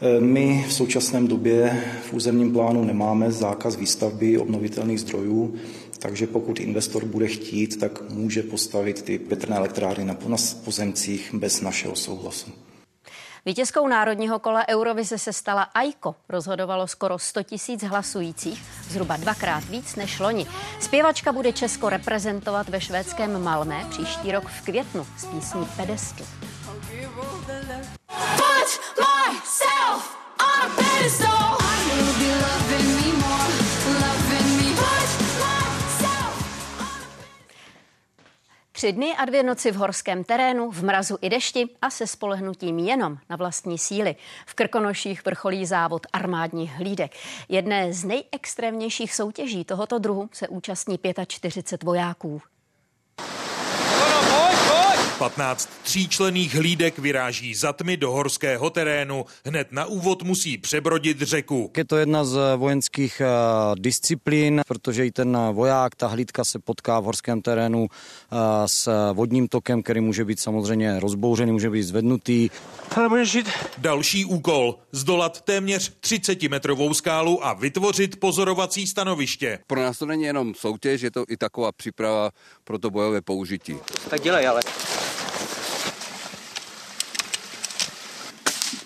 E, my v současném době v územním plánu nemáme zákaz výstavby obnovitelných zdrojů, takže pokud investor bude chtít, tak může postavit ty větrné elektrárny na pozemcích bez našeho souhlasu. Vítězkou národního kola Eurovize se stala Aiko. Rozhodovalo skoro 100 tisíc hlasujících, zhruba dvakrát víc než loni. Zpěvačka bude Česko reprezentovat ve švédském Malmé příští rok v květnu s písní Pedestal. Put myself on a pedestal. Tři dny a dvě noci v horském terénu, v mrazu i dešti a se spolehnutím jenom na vlastní síly. V Krkonoších vrcholí závod armádních hlídek. Jedné z nejextrémnějších soutěží tohoto druhu se účastní 45 vojáků. 15 tříčlených hlídek vyráží za tmy do horského terénu. Hned na úvod musí přebrodit řeku. Je to jedna z vojenských eh, disciplín, protože i ten voják, ta hlídka se potká v horském terénu eh, s vodním tokem, který může být samozřejmě rozbouřený, může být zvednutý. Další úkol, zdolat téměř 30-metrovou skálu a vytvořit pozorovací stanoviště. Pro nás to není jenom soutěž, je to i taková příprava pro to bojové použití. Tak dělej ale.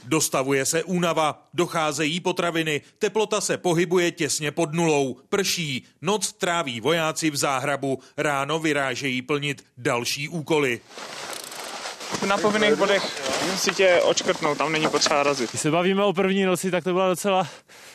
Dostavuje se únava, docházejí potraviny, teplota se pohybuje těsně pod nulou, prší, noc tráví vojáci v záhrabu, ráno vyrážejí plnit další úkoly. Na povinných bodech si tě očkrtnout, tam není potřeba razit. Když se bavíme o první noci, tak to byla docela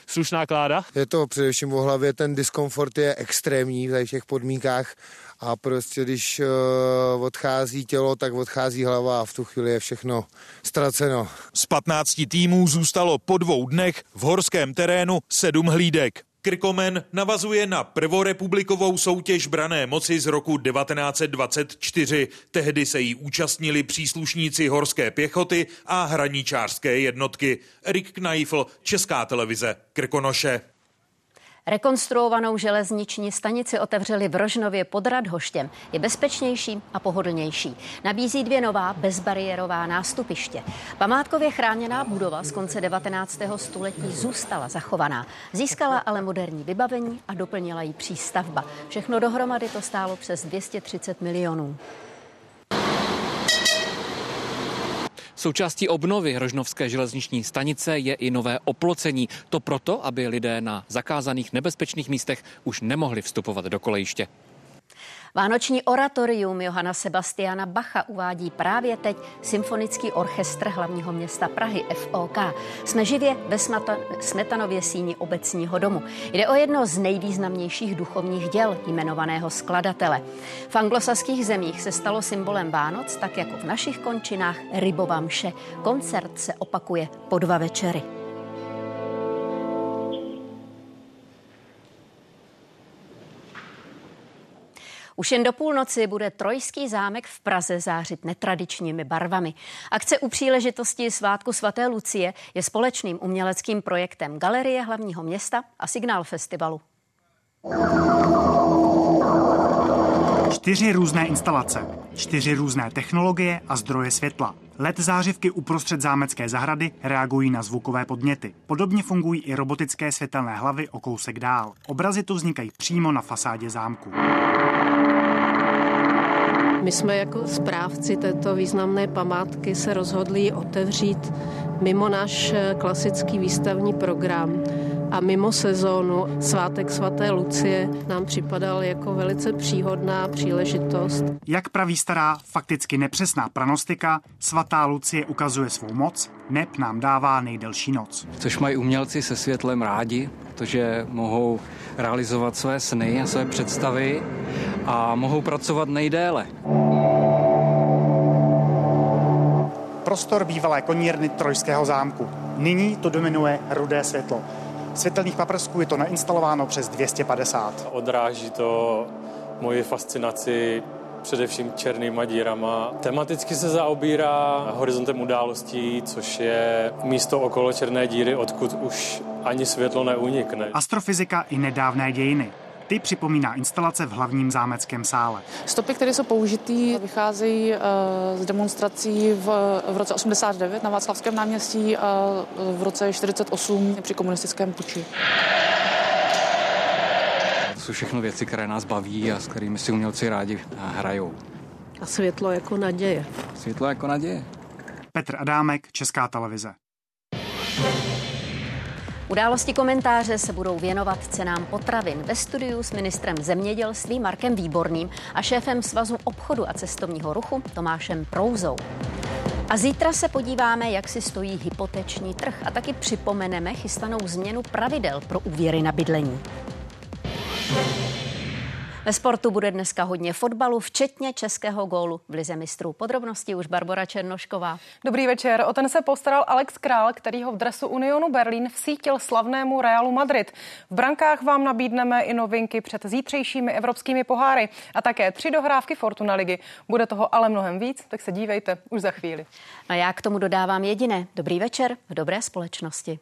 slušná kláda. Je to především o hlavě, ten diskomfort je extrémní v těch podmínkách a prostě když uh, odchází tělo, tak odchází hlava a v tu chvíli je všechno ztraceno. Z 15 týmů zůstalo po dvou dnech v horském terénu sedm hlídek. Krkomen navazuje na prvorepublikovou soutěž brané moci z roku 1924. Tehdy se jí účastnili příslušníci horské pěchoty a hraničářské jednotky. Erik Kneifl, Česká televize, Krkonoše. Rekonstruovanou železniční stanici otevřeli v Rožnově pod Radhoštěm. Je bezpečnější a pohodlnější. Nabízí dvě nová bezbariérová nástupiště. Památkově chráněná budova z konce 19. století zůstala zachovaná. Získala ale moderní vybavení a doplnila ji přístavba. Všechno dohromady to stálo přes 230 milionů. Součástí obnovy Rožnovské železniční stanice je i nové oplocení. To proto, aby lidé na zakázaných nebezpečných místech už nemohli vstupovat do kolejiště. Vánoční oratorium Johana Sebastiana Bacha uvádí právě teď Symfonický orchestr hlavního města Prahy FOK. Jsme živě ve Smetanově síni obecního domu. Jde o jedno z nejvýznamnějších duchovních děl jmenovaného skladatele. V anglosaských zemích se stalo symbolem Vánoc, tak jako v našich končinách rybová mše. Koncert se opakuje po dva večery. Už jen do půlnoci bude Trojský zámek v Praze zářit netradičními barvami. Akce u příležitosti svátku svaté Lucie je společným uměleckým projektem Galerie hlavního města a Signál festivalu. Čtyři různé instalace, čtyři různé technologie a zdroje světla. LED zářivky uprostřed zámecké zahrady reagují na zvukové podněty. Podobně fungují i robotické světelné hlavy o kousek dál. Obrazy tu vznikají přímo na fasádě zámku. My jsme jako správci této významné památky se rozhodli otevřít mimo náš klasický výstavní program a mimo sezónu svátek svaté Lucie nám připadal jako velice příhodná příležitost. Jak praví stará, fakticky nepřesná pranostika, svatá Lucie ukazuje svou moc, neb nám dává nejdelší noc. Což mají umělci se světlem rádi, protože mohou realizovat své sny a své představy a mohou pracovat nejdéle. Prostor bývalé konírny Trojského zámku. Nyní to dominuje rudé světlo. Světelných paprsků je to nainstalováno přes 250. Odráží to moji fascinaci především černýma dírama. Tematicky se zaobírá horizontem událostí, což je místo okolo černé díry, odkud už ani světlo neunikne. Astrofyzika i nedávné dějiny. Ty připomíná instalace v hlavním zámeckém sále. Stopy, které jsou použitý, vycházejí eh, z demonstrací v, v roce 89 na Václavském náměstí a v roce 48 při komunistickém puči. To jsou všechno věci, které nás baví a s kterými si umělci rádi hrajou. A světlo jako naděje. Světlo jako naděje. Petr Adámek, Česká televize. Události komentáře se budou věnovat cenám potravin ve studiu s ministrem zemědělství Markem Výborným a šéfem Svazu obchodu a cestovního ruchu Tomášem Prouzou. A zítra se podíváme, jak si stojí hypoteční trh a taky připomeneme chystanou změnu pravidel pro úvěry na bydlení. Ve sportu bude dneska hodně fotbalu, včetně českého gólu v Lize mistrů. Podrobnosti už Barbara Černošková. Dobrý večer. O ten se postaral Alex Král, který ho v dresu Unionu Berlín vsítil slavnému Realu Madrid. V brankách vám nabídneme i novinky před zítřejšími evropskými poháry a také tři dohrávky Fortuna ligy. Bude toho ale mnohem víc, tak se dívejte už za chvíli. A já k tomu dodávám jediné. Dobrý večer v dobré společnosti.